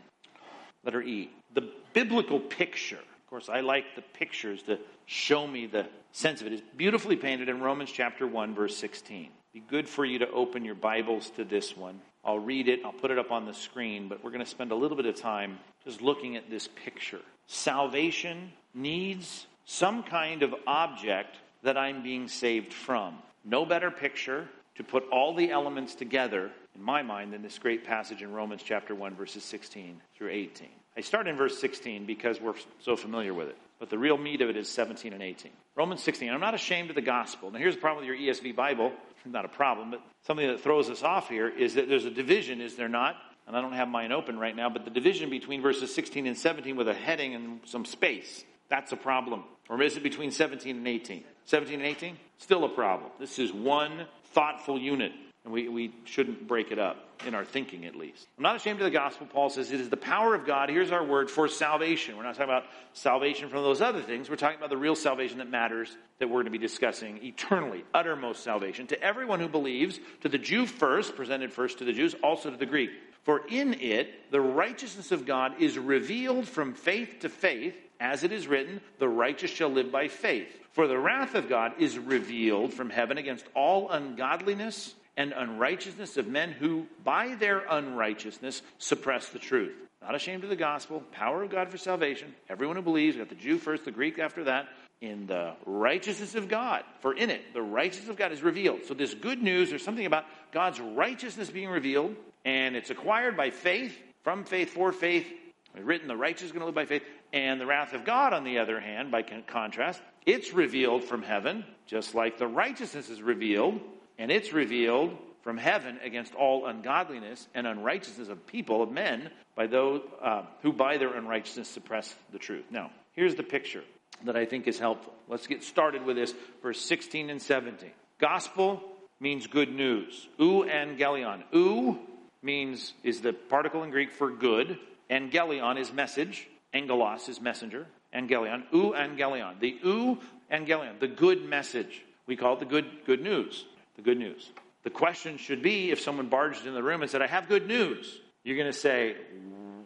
Letter E. The biblical picture of course, I like the pictures to show me the sense of it. It's beautifully painted in Romans chapter 1, verse 16. Be good for you to open your Bibles to this one. I'll read it, I'll put it up on the screen, but we're going to spend a little bit of time just looking at this picture. Salvation needs some kind of object that I'm being saved from. No better picture to put all the elements together, in my mind, than this great passage in Romans chapter 1, verses 16 through 18. I start in verse 16 because we're so familiar with it, but the real meat of it is 17 and 18. Romans 16. I'm not ashamed of the gospel. Now, here's the problem with your ESV Bible. Not a problem, but something that throws us off here is that there's a division, is there not? And I don't have mine open right now, but the division between verses 16 and 17 with a heading and some space. That's a problem. Or is it between 17 and 18? 17 and 18? Still a problem. This is one thoughtful unit, and we, we shouldn't break it up in our thinking at least. I'm not ashamed of the gospel. Paul says it is the power of God. Here's our word for salvation. We're not talking about salvation from those other things. We're talking about the real salvation that matters that we're going to be discussing eternally, uttermost salvation to everyone who believes, to the Jew first, presented first to the Jews, also to the Greek. For in it, the righteousness of God is revealed from faith to faith, as it is written, the righteous shall live by faith. For the wrath of God is revealed from heaven against all ungodliness and unrighteousness of men who, by their unrighteousness, suppress the truth. Not ashamed of the gospel, power of God for salvation. Everyone who believes, got the Jew first, the Greek after that, in the righteousness of God. For in it, the righteousness of God is revealed. So, this good news, there's something about God's righteousness being revealed, and it's acquired by faith, from faith, for faith. Written, the righteous is going to live by faith. And the wrath of God, on the other hand, by contrast, it's revealed from heaven, just like the righteousness is revealed, and it's revealed from heaven against all ungodliness and unrighteousness of people, of men, by those uh, who by their unrighteousness suppress the truth. Now, here's the picture that I think is helpful. Let's get started with this, verse 16 and 17. Gospel means good news. Euangelion. Eu means, is the particle in Greek for good. Angelion is message. Angelos is messenger. Angelion. Euangelion. The euangelion, the good message. We call it the good, good news. The good news. The question should be if someone barged in the room and said, I have good news, you're going to say,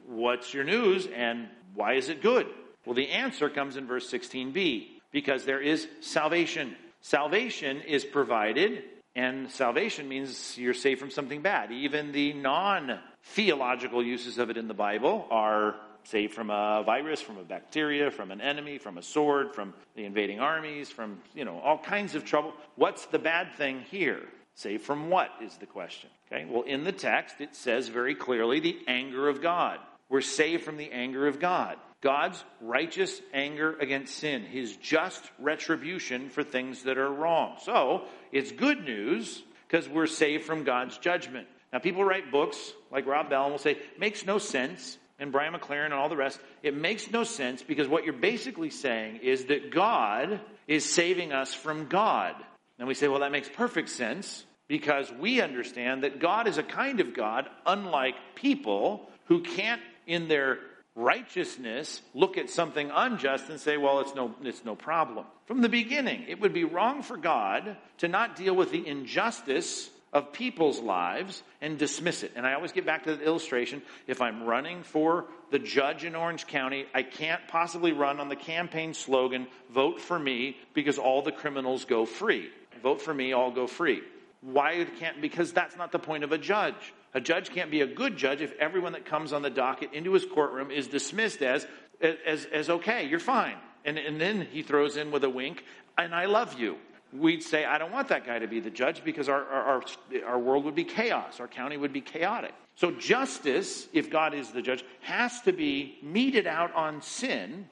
What's your news and why is it good? Well, the answer comes in verse 16b because there is salvation. Salvation is provided, and salvation means you're saved from something bad. Even the non theological uses of it in the Bible are saved from a virus, from a bacteria, from an enemy, from a sword, from the invading armies, from, you know, all kinds of trouble. What's the bad thing here? Saved from what is the question. Okay? Well, in the text, it says very clearly the anger of God. We're saved from the anger of God. God's righteous anger against sin, his just retribution for things that are wrong. So, it's good news because we're saved from God's judgment. Now, people write books like Rob Bell and will say, makes no sense, and Brian McLaren and all the rest. It makes no sense because what you're basically saying is that God is saving us from God. And we say, well, that makes perfect sense because we understand that God is a kind of God, unlike people who can't, in their righteousness look at something unjust and say, well, it's no, it's no problem. From the beginning, it would be wrong for God to not deal with the injustice of people's lives and dismiss it. And I always get back to the illustration. If I'm running for the judge in Orange County, I can't possibly run on the campaign slogan, vote for me because all the criminals go free. Vote for me, all go free. Why can't, because that's not the point of a judge. A judge can't be a good judge if everyone that comes on the docket into his courtroom is dismissed as, as, as okay, you're fine. And, and then he throws in with a wink, and I love you. We'd say, I don't want that guy to be the judge because our, our, our world would be chaos. Our county would be chaotic. So justice, if God is the judge, has to be meted out on sin,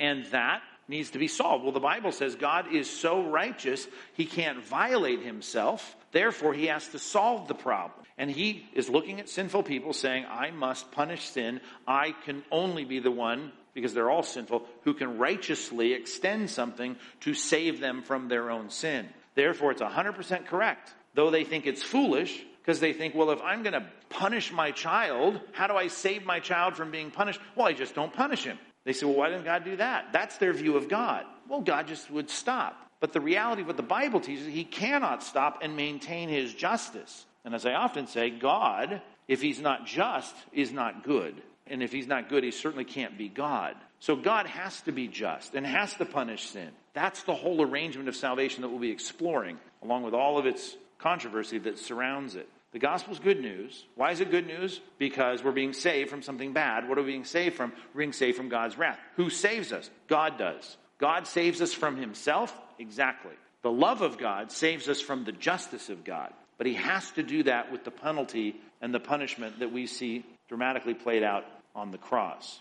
and that needs to be solved. Well, the Bible says God is so righteous, he can't violate himself. Therefore, he has to solve the problem. And he is looking at sinful people saying, I must punish sin. I can only be the one, because they're all sinful, who can righteously extend something to save them from their own sin. Therefore, it's 100% correct. Though they think it's foolish, because they think, well, if I'm going to punish my child, how do I save my child from being punished? Well, I just don't punish him. They say, well, why didn't God do that? That's their view of God. Well, God just would stop. But the reality of what the Bible teaches, he cannot stop and maintain his justice. And as I often say, God, if he's not just, is not good. And if he's not good, he certainly can't be God. So God has to be just and has to punish sin. That's the whole arrangement of salvation that we'll be exploring, along with all of its controversy that surrounds it. The gospel is good news. Why is it good news? Because we're being saved from something bad. What are we being saved from? We're being saved from God's wrath. Who saves us? God does. God saves us from himself? Exactly. The love of God saves us from the justice of God. But he has to do that with the penalty and the punishment that we see dramatically played out on the cross.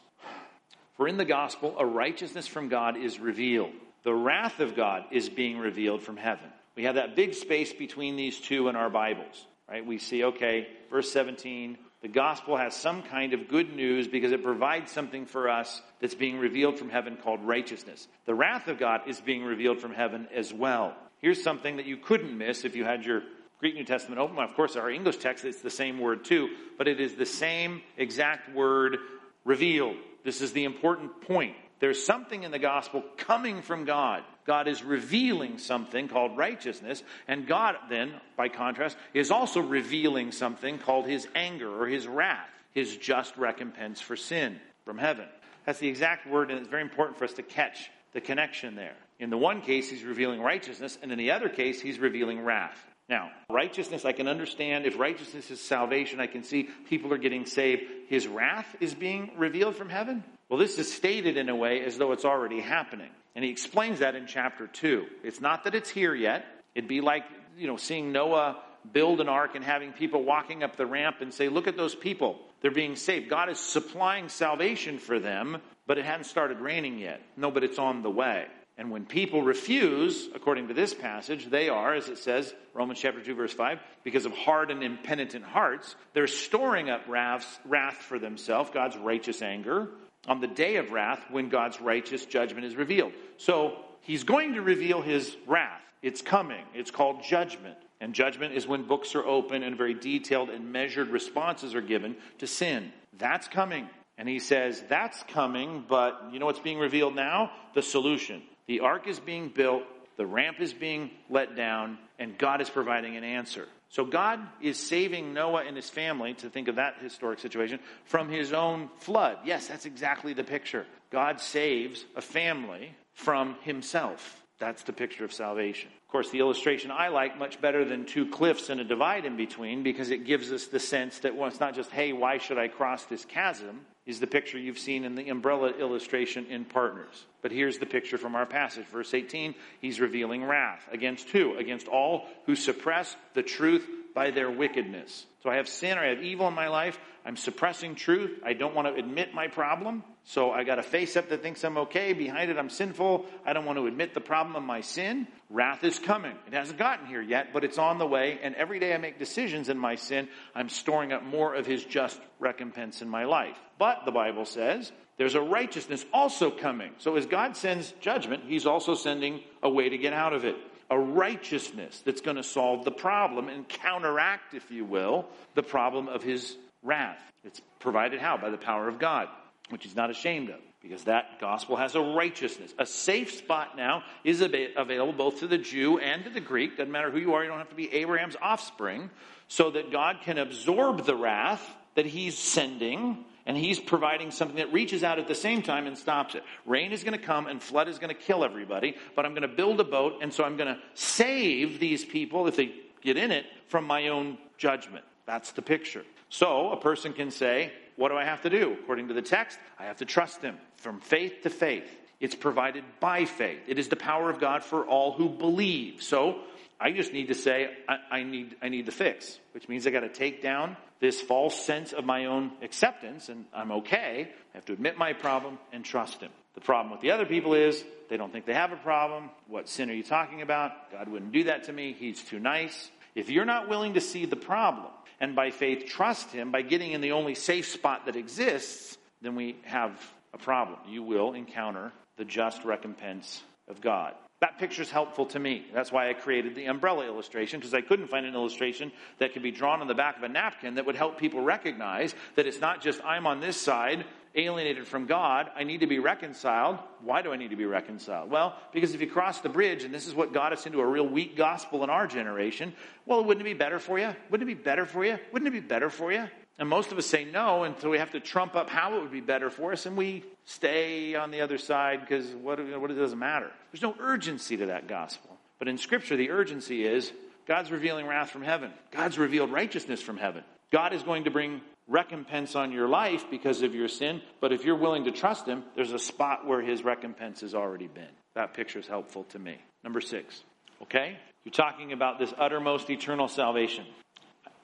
For in the gospel, a righteousness from God is revealed. The wrath of God is being revealed from heaven. We have that big space between these two in our Bibles, right? We see, okay, verse 17, the gospel has some kind of good news because it provides something for us that's being revealed from heaven called righteousness. The wrath of God is being revealed from heaven as well. Here's something that you couldn't miss if you had your Greek New Testament open. Of course, our English text, it's the same word too, but it is the same exact word revealed. This is the important point. There's something in the gospel coming from God. God is revealing something called righteousness, and God then, by contrast, is also revealing something called his anger or his wrath, his just recompense for sin from heaven. That's the exact word, and it's very important for us to catch the connection there. In the one case, he's revealing righteousness, and in the other case, he's revealing wrath. Now, righteousness, I can understand. If righteousness is salvation, I can see people are getting saved. His wrath is being revealed from heaven. Well, this is stated in a way as though it's already happening. And he explains that in chapter 2. It's not that it's here yet. It'd be like, you know, seeing Noah build an ark and having people walking up the ramp and say, look at those people. They're being saved. God is supplying salvation for them, but it hadn't started raining yet. No, but it's on the way. And when people refuse, according to this passage, they are, as it says, Romans chapter 2 verse 5, because of hard and impenitent hearts, they're storing up wrath, wrath for themselves, God's righteous anger, on the day of wrath when God's righteous judgment is revealed. So, he's going to reveal his wrath. It's coming. It's called judgment. And judgment is when books are open and very detailed and measured responses are given to sin. That's coming. And he says, that's coming, but you know what's being revealed now? The solution. The ark is being built, the ramp is being let down, and God is providing an answer. So God is saving Noah and his family, to think of that historic situation, from his own flood. Yes, that's exactly the picture. God saves a family from himself. That's the picture of salvation. Of course, the illustration I like much better than two cliffs and a divide in between because it gives us the sense that well, it's not just, hey, why should I cross this chasm? Is the picture you've seen in the umbrella illustration in Partners. But here's the picture from our passage. Verse 18, he's revealing wrath. Against who? Against all who suppress the truth by their wickedness. So I have sin or I have evil in my life. I'm suppressing truth. I don't want to admit my problem. So I got a face up that thinks I'm okay. Behind it, I'm sinful. I don't want to admit the problem of my sin. Wrath is coming. It hasn't gotten here yet, but it's on the way. And every day I make decisions in my sin, I'm storing up more of his just recompense in my life. But the Bible says there's a righteousness also coming. So as God sends judgment, he's also sending a way to get out of it a righteousness that's going to solve the problem and counteract, if you will, the problem of his wrath. It's provided how? By the power of God, which he's not ashamed of. Because that gospel has a righteousness. A safe spot now is available both to the Jew and to the Greek. Doesn't matter who you are, you don't have to be Abraham's offspring. So that God can absorb the wrath that he's sending and he's providing something that reaches out at the same time and stops it. Rain is going to come and flood is going to kill everybody, but I'm going to build a boat and so I'm going to save these people if they get in it from my own judgment. That's the picture. So a person can say, what do I have to do? According to the text, I have to trust him from faith to faith. It's provided by faith. It is the power of God for all who believe. So I just need to say, I, I, need, I need the fix, which means I got to take down this false sense of my own acceptance and I'm okay. I have to admit my problem and trust Him. The problem with the other people is they don't think they have a problem. What sin are you talking about? God wouldn't do that to me. He's too nice. If you're not willing to see the problem and by faith trust Him by getting in the only safe spot that exists, then we have a problem. You will encounter the just recompense of God. That picture is helpful to me. That's why I created the umbrella illustration, because I couldn't find an illustration that could be drawn on the back of a napkin that would help people recognize that it's not just I'm on this side, alienated from God, I need to be reconciled. Why do I need to be reconciled? Well, because if you cross the bridge, and this is what got us into a real weak gospel in our generation, well, wouldn't it be better for you? Wouldn't it be better for you? Wouldn't it be better for you And most of us say no, and so we have to trump up how it would be better for us, and we stay on the other side because what, what it doesn't matter. There's no urgency to that gospel. But in Scripture, the urgency is God's revealing wrath from heaven. God's revealed righteousness from heaven. God is going to bring recompense on your life because of your sin, but if you're willing to trust Him, there's a spot where His recompense has already been. That picture is helpful to me. Number six, okay? You're talking about this uttermost eternal salvation.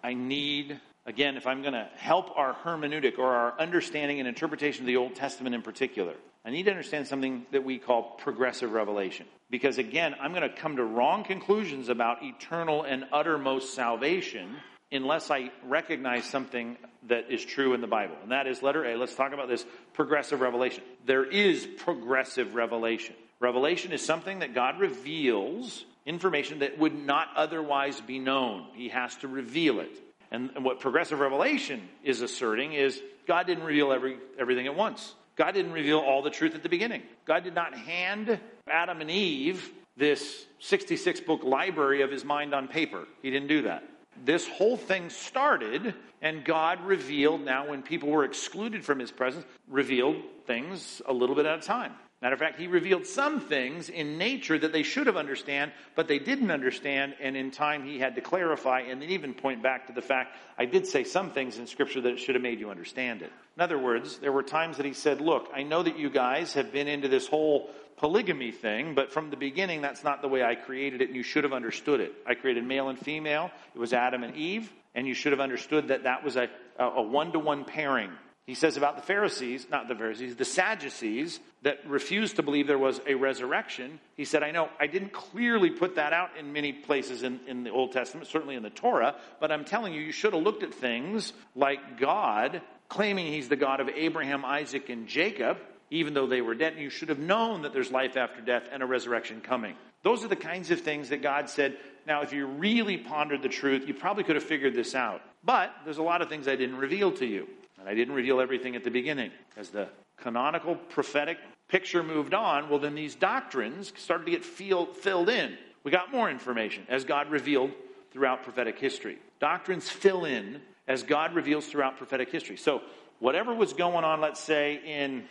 I need, again, if I'm going to help our hermeneutic or our understanding and interpretation of the Old Testament in particular, I need to understand something that we call progressive revelation. Because again, I'm going to come to wrong conclusions about eternal and uttermost salvation unless I recognize something that is true in the Bible. And that is letter A. Let's talk about this progressive revelation. There is progressive revelation. Revelation is something that God reveals information that would not otherwise be known. He has to reveal it. And, and what progressive revelation is asserting is God didn't reveal every, everything at once. God didn't reveal all the truth at the beginning. God did not hand Adam and Eve this 66 book library of his mind on paper. He didn't do that this whole thing started, and God revealed now when people were excluded from his presence, revealed things a little bit at a time. Matter of fact, he revealed some things in nature that they should have understand, but they didn't understand, and in time he had to clarify and then even point back to the fact, I did say some things in scripture that should have made you understand it. In other words, there were times that he said, look, I know that you guys have been into this whole polygamy thing, but from the beginning, that's not the way I created it, and you should have understood it. I created male and female. It was Adam and Eve, and you should have understood that that was a, a one-to-one pairing. He says about the Pharisees, not the Pharisees, the Sadducees that refused to believe there was a resurrection. He said, I know I didn't clearly put that out in many places in, in the Old Testament, certainly in the Torah, but I'm telling you, you should have looked at things like God claiming he's the God of Abraham, Isaac, and Jacob, even though they were dead. You should have known that there's life after death and a resurrection coming. Those are the kinds of things that God said. Now, if you really pondered the truth, you probably could have figured this out. But there's a lot of things I didn't reveal to you. And I didn't reveal everything at the beginning. As the canonical prophetic picture moved on, well, then these doctrines started to get feel, filled in. We got more information as God revealed throughout prophetic history. Doctrines fill in as God reveals throughout prophetic history. So, whatever was going on, let's say, in,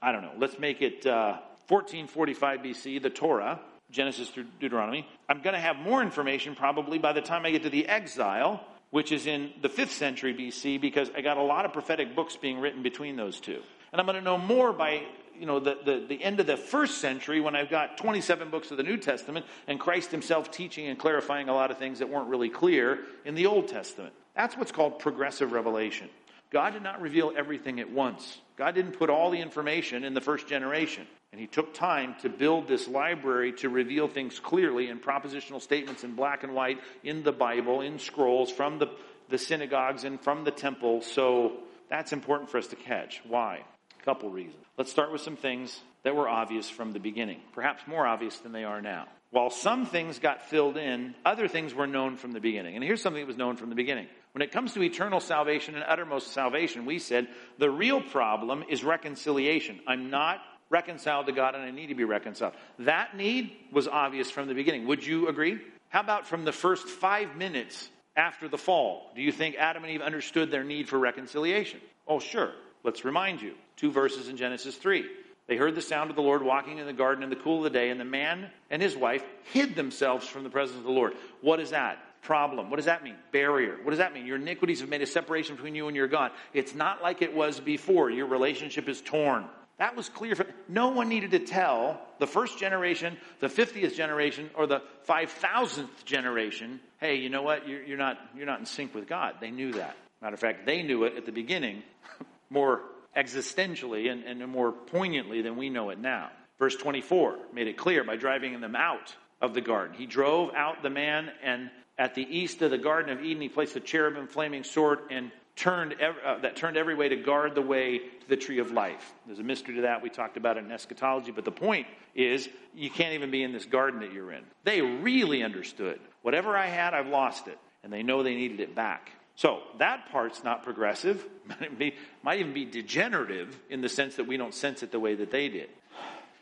I don't know, let's make it uh, 1445 BC, the Torah, Genesis through Deuteronomy, I'm going to have more information probably by the time I get to the exile which is in the 5th century BC, because I got a lot of prophetic books being written between those two. And I'm going to know more by you know, the, the, the, end of the first century when I've got 27 books of the New Testament and Christ himself teaching and clarifying a lot of things that weren't really clear in the Old Testament. That's what's called progressive revelation. God did not reveal everything at once. God didn't put all the information in the first generation. And he took time to build this library to reveal things clearly in propositional statements in black and white in the Bible, in scrolls from the, the synagogues and from the temple. So that's important for us to catch. Why? A couple reasons. Let's start with some things that were obvious from the beginning, perhaps more obvious than they are now. While some things got filled in, other things were known from the beginning. And here's something that was known from the beginning. When it comes to eternal salvation and uttermost salvation, we said the real problem is reconciliation. I'm not reconciled to God and I need to be reconciled. That need was obvious from the beginning. Would you agree? How about from the first five minutes after the fall? Do you think Adam and Eve understood their need for reconciliation? Oh, sure. Let's remind you. Two verses in Genesis 3. They heard the sound of the Lord walking in the garden in the cool of the day, and the man and his wife hid themselves from the presence of the Lord. What is that? Problem. What does that mean? Barrier. What does that mean? Your iniquities have made a separation between you and your God. It's not like it was before. Your relationship is torn. That was clear. For, no one needed to tell the first generation, the 50th generation, or the 5,000th generation, hey, you know what? You're, you're, not, you're not in sync with God. They knew that. Matter of fact, they knew it at the beginning <laughs> more existentially and, and more poignantly than we know it now. Verse 24 made it clear by driving them out of the garden. He drove out the man, and at the east of the Garden of Eden, he placed a cherubim flaming sword and turned uh, that turned every way to guard the way to the tree of life. There's a mystery to that. We talked about it in eschatology, but the point is you can't even be in this garden that you're in. They really understood. Whatever I had, I've lost it, and they know they needed it back. So that part's not progressive. <laughs> Might even be degenerative in the sense that we don't sense it the way that they did.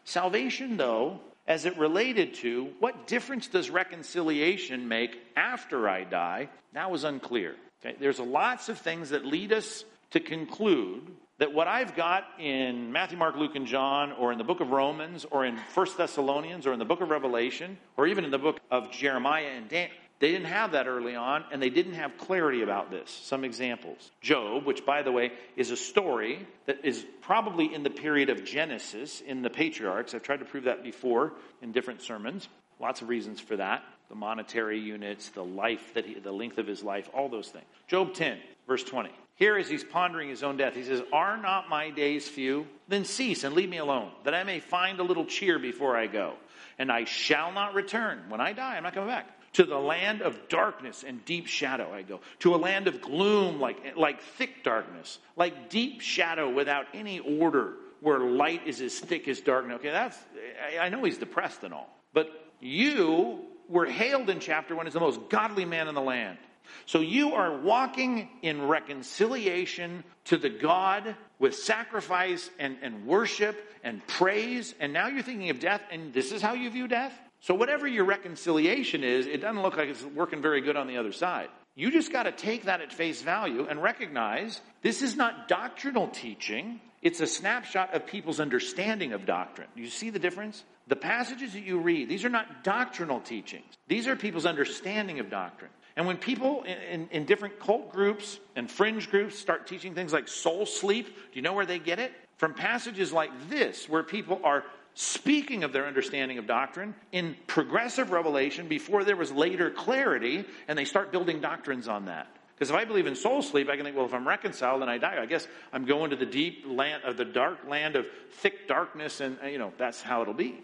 Salvation, though, as it related to what difference does reconciliation make after I die, that was unclear. Okay? There's lots of things that lead us to conclude that what I've got in Matthew, Mark, Luke, and John, or in the book of Romans, or in First Thessalonians, or in the book of Revelation, or even in the book of Jeremiah and Dan, they didn't have that early on, and they didn't have clarity about this. Some examples. Job, which, by the way, is a story that is probably in the period of Genesis in the patriarchs. I've tried to prove that before in different sermons. Lots of reasons for that. The monetary units, the life that he, the length of his life, all those things. Job 10, verse 20. Here, as he's pondering his own death, he says, Are not my days few? Then cease and leave me alone, that I may find a little cheer before I go. And I shall not return. When I die, I'm not coming back. To the land of darkness and deep shadow I go. To a land of gloom, like, like thick darkness, like deep shadow without any order, where light is as thick as darkness. Okay, that's, I know he's depressed and all. But you were hailed in chapter one as the most godly man in the land. So you are walking in reconciliation to the God with sacrifice and, and worship and praise. And now you're thinking of death, and this is how you view death? So, whatever your reconciliation is, it doesn't look like it's working very good on the other side. You just got to take that at face value and recognize this is not doctrinal teaching. It's a snapshot of people's understanding of doctrine. You see the difference? The passages that you read, these are not doctrinal teachings. These are people's understanding of doctrine. And when people in, in, in, different cult groups and fringe groups start teaching things like soul sleep, do you know where they get it? From passages like this, where people are speaking of their understanding of doctrine in progressive revelation before there was later clarity, and they start building doctrines on that. Because if I believe in soul sleep, I can think, well, if I'm reconciled and I die, I guess I'm going to the deep land of the dark land of thick darkness, and you know that's how it'll be.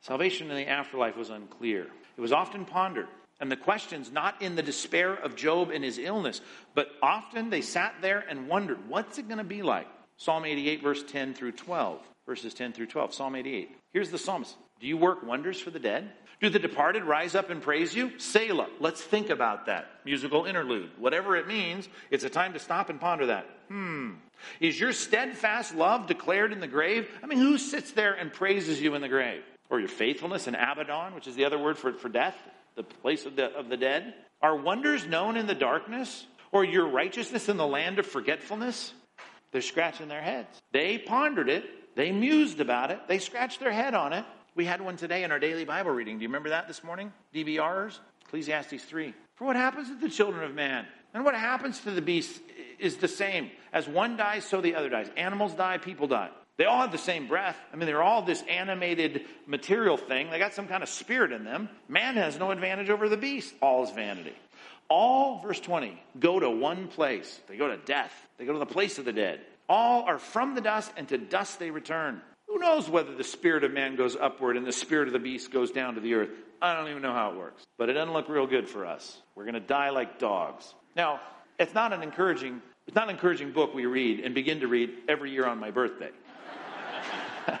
Salvation in the afterlife was unclear. It was often pondered. And the question's not in the despair of Job and his illness, but often they sat there and wondered, what's it going to be like? Psalm 88, verse 10 through 12. Verses 10 through 12. Psalm 88. Here's the psalmist Do you work wonders for the dead? Do the departed rise up and praise you? Selah. Let's think about that. Musical interlude. Whatever it means, it's a time to stop and ponder that. Hmm. Is your steadfast love declared in the grave? I mean, who sits there and praises you in the grave? Or your faithfulness in Abaddon, which is the other word for, for death? the place of the, of the dead? Are wonders known in the darkness? Or your righteousness in the land of forgetfulness? They're scratching their heads. They pondered it. They mused about it. They scratched their head on it. We had one today in our daily Bible reading. Do you remember that this morning? DBRs? Ecclesiastes 3. For what happens to the children of man? And what happens to the beast is the same. As one dies, so the other dies. Animals die, people die. They all have the same breath. I mean, they're all this animated material thing. They got some kind of spirit in them. Man has no advantage over the beast. All is vanity. All, verse 20, go to one place. They go to death. They go to the place of the dead. All are from the dust, and to dust they return. Who knows whether the spirit of man goes upward and the spirit of the beast goes down to the earth? I don't even know how it works. But it doesn't look real good for us. We're going to die like dogs. Now, it's not an encouraging, it's not an encouraging book we read and begin to read every year on my birthday. <laughs>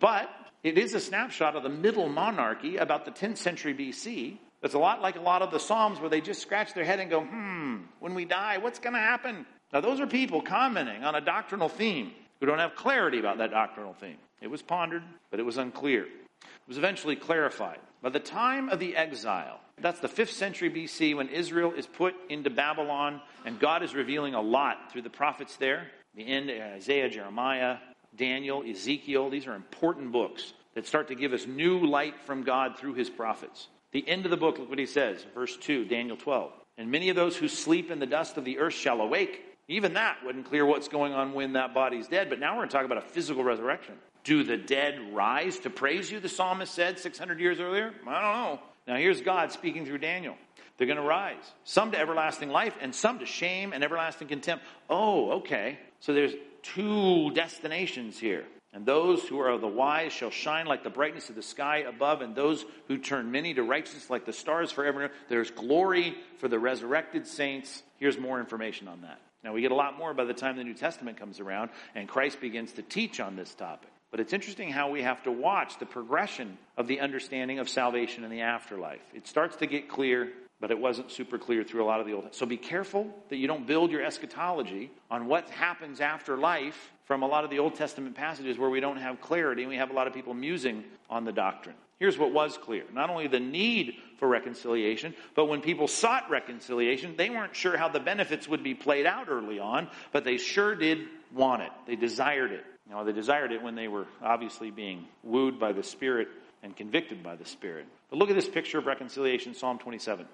But it is a snapshot of the middle monarchy about the 10th century BC. It's a lot like a lot of the Psalms where they just scratch their head and go, hmm, when we die, what's going to happen? Now, those are people commenting on a doctrinal theme who don't have clarity about that doctrinal theme. It was pondered, but it was unclear. It was eventually clarified. By the time of the exile, that's the 5th century BC when Israel is put into Babylon, and God is revealing a lot through the prophets there. The end, Isaiah, Jeremiah, Daniel, Ezekiel. These are important books that start to give us new light from God through his prophets. The end of the book, look what he says, verse 2, Daniel 12. And many of those who sleep in the dust of the earth shall awake. Even that wouldn't clear what's going on when that body's dead, but now we're going to talk about a physical resurrection. Do the dead rise to praise you, the psalmist said 600 years earlier? I don't know. Now here's God speaking through Daniel. They're going to rise, some to everlasting life and some to shame and everlasting contempt. Oh, okay. So there's two destinations here. And those who are the wise shall shine like the brightness of the sky above, and those who turn many to righteousness like the stars forever. There's glory for the resurrected saints. Here's more information on that. Now, we get a lot more by the time the New Testament comes around and Christ begins to teach on this topic. But it's interesting how we have to watch the progression of the understanding of salvation in the afterlife. It starts to get clear but it wasn't super clear through a lot of the Old. So be careful that you don't build your eschatology on what happens after life from a lot of the Old Testament passages where we don't have clarity and we have a lot of people musing on the doctrine. Here's what was clear not only the need for reconciliation, but when people sought reconciliation, they weren't sure how the benefits would be played out early on, but they sure did want it. They desired it. Now, they desired it when they were obviously being wooed by the Spirit and convicted by the Spirit. But look at this picture of reconciliation, Psalm 27.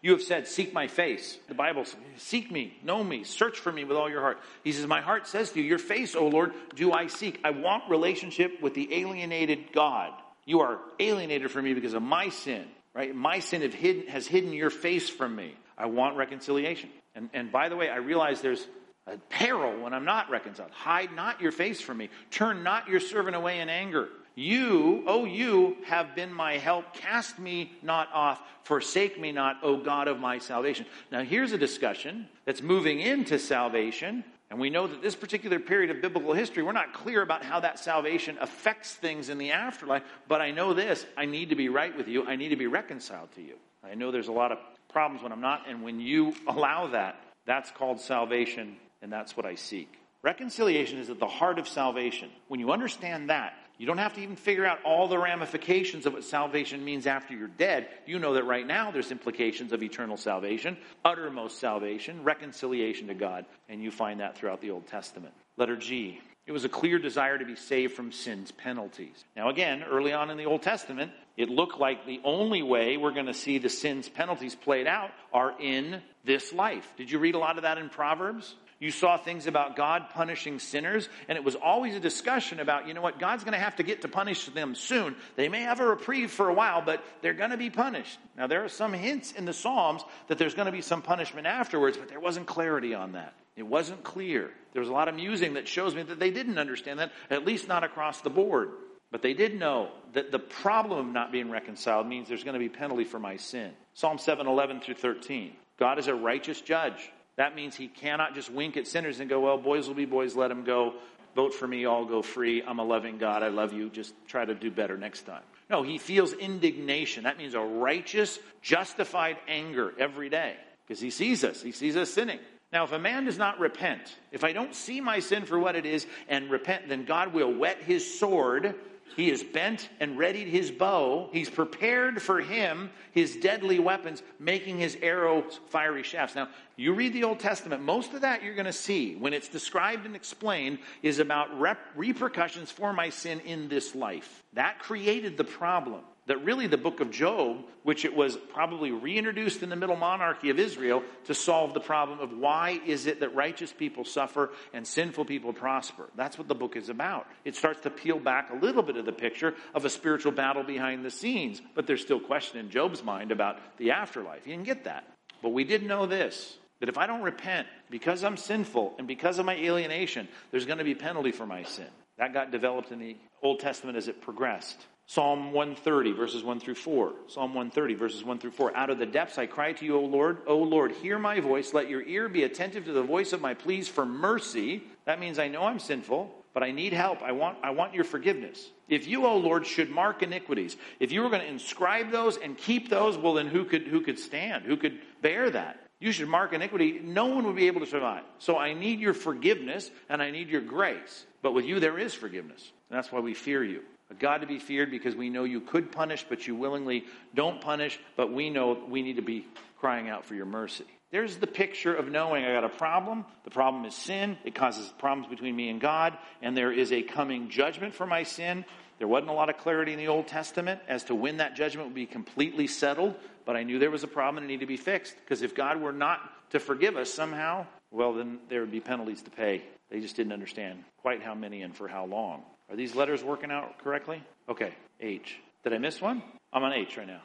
You have said, Seek my face. The Bible says, Seek me, know me, search for me with all your heart. He says, My heart says to you, Your face, O Lord, do I seek. I want relationship with the alienated God. You are alienated from me because of my sin, right? My sin hidden, has hidden your face from me. I want reconciliation. And, and by the way, I realize there's a peril when I'm not reconciled. Hide not your face from me. Turn not your servant away in anger. You, oh, you, have been my help. Cast me not off. Forsake me not, O God of my salvation. Now, here's a discussion that's moving into salvation. And we know that this particular period of biblical history, we're not clear about how that salvation affects things in the afterlife. But I know this I need to be right with you, I need to be reconciled to you. I know there's a lot of problems when I'm not. And when you allow that, that's called salvation, and that's what I seek. Reconciliation is at the heart of salvation. When you understand that, you don't have to even figure out all the ramifications of what salvation means after you're dead. You know that right now there's implications of eternal salvation, uttermost salvation, reconciliation to God, and you find that throughout the Old Testament. Letter G. It was a clear desire to be saved from sin's penalties. Now, again, early on in the Old Testament, it looked like the only way we're going to see the sin's penalties played out are in this life. Did you read a lot of that in Proverbs? You saw things about God punishing sinners, and it was always a discussion about, you know what, God's going to have to get to punish them soon. They may have a reprieve for a while, but they're going to be punished. Now, there are some hints in the Psalms that there's going to be some punishment afterwards, but there wasn't clarity on that. It wasn't clear. There was a lot of musing that shows me that they didn't understand that, at least not across the board. But they did know that the problem of not being reconciled means there's going to be penalty for my sin. Psalm 7 11 through 13. God is a righteous judge. That means he cannot just wink at sinners and go, well, boys will be boys, let them go. Vote for me, I'll go free. I'm a loving God. I love you. Just try to do better next time. No, he feels indignation. That means a righteous, justified anger every day because he sees us. He sees us sinning. Now, if a man does not repent, if I don't see my sin for what it is and repent, then God will whet his sword he has bent and readied his bow. He's prepared for him his deadly weapons, making his arrows fiery shafts. Now, you read the Old Testament, most of that you're going to see when it's described and explained is about rep- repercussions for my sin in this life. That created the problem that really the book of Job, which it was probably reintroduced in the middle monarchy of Israel to solve the problem of why is it that righteous people suffer and sinful people prosper. That's what the book is about. It starts to peel back a little bit of the picture of a spiritual battle behind the scenes, but there's still question in Job's mind about the afterlife. He didn't get that. But we did know this that if I don't repent because I'm sinful and because of my alienation, there's going to be penalty for my sin. That got developed in the Old Testament as it progressed. Psalm 130, verses 1 through 4. Psalm 130, verses 1 through 4. Out of the depths I cry to you, O Lord. O Lord, hear my voice. Let your ear be attentive to the voice of my pleas for mercy. That means I know I'm sinful, but I need help. I want, I want your forgiveness. If you, O Lord, should mark iniquities, if you were going to inscribe those and keep those, well, then who could, who could stand? Who could bear that? You should mark iniquity. No one would be able to survive. So I need your forgiveness and I need your grace. But with you, there is forgiveness. And that's why we fear you a God to be feared because we know you could punish, but you willingly don't punish, but we know we need to be crying out for your mercy. There's the picture of knowing I got a problem. The problem is sin. It causes problems between me and God, and there is a coming judgment for my sin. There wasn't a lot of clarity in the Old Testament as to when that judgment would be completely settled, but I knew there was a problem and it needed to be fixed. Because if God were not to forgive us somehow, well, then there would be penalties to pay. They just didn't understand quite how many and for how long. Are these letters working out correctly? Okay, H. Did I miss one? I'm on H right now.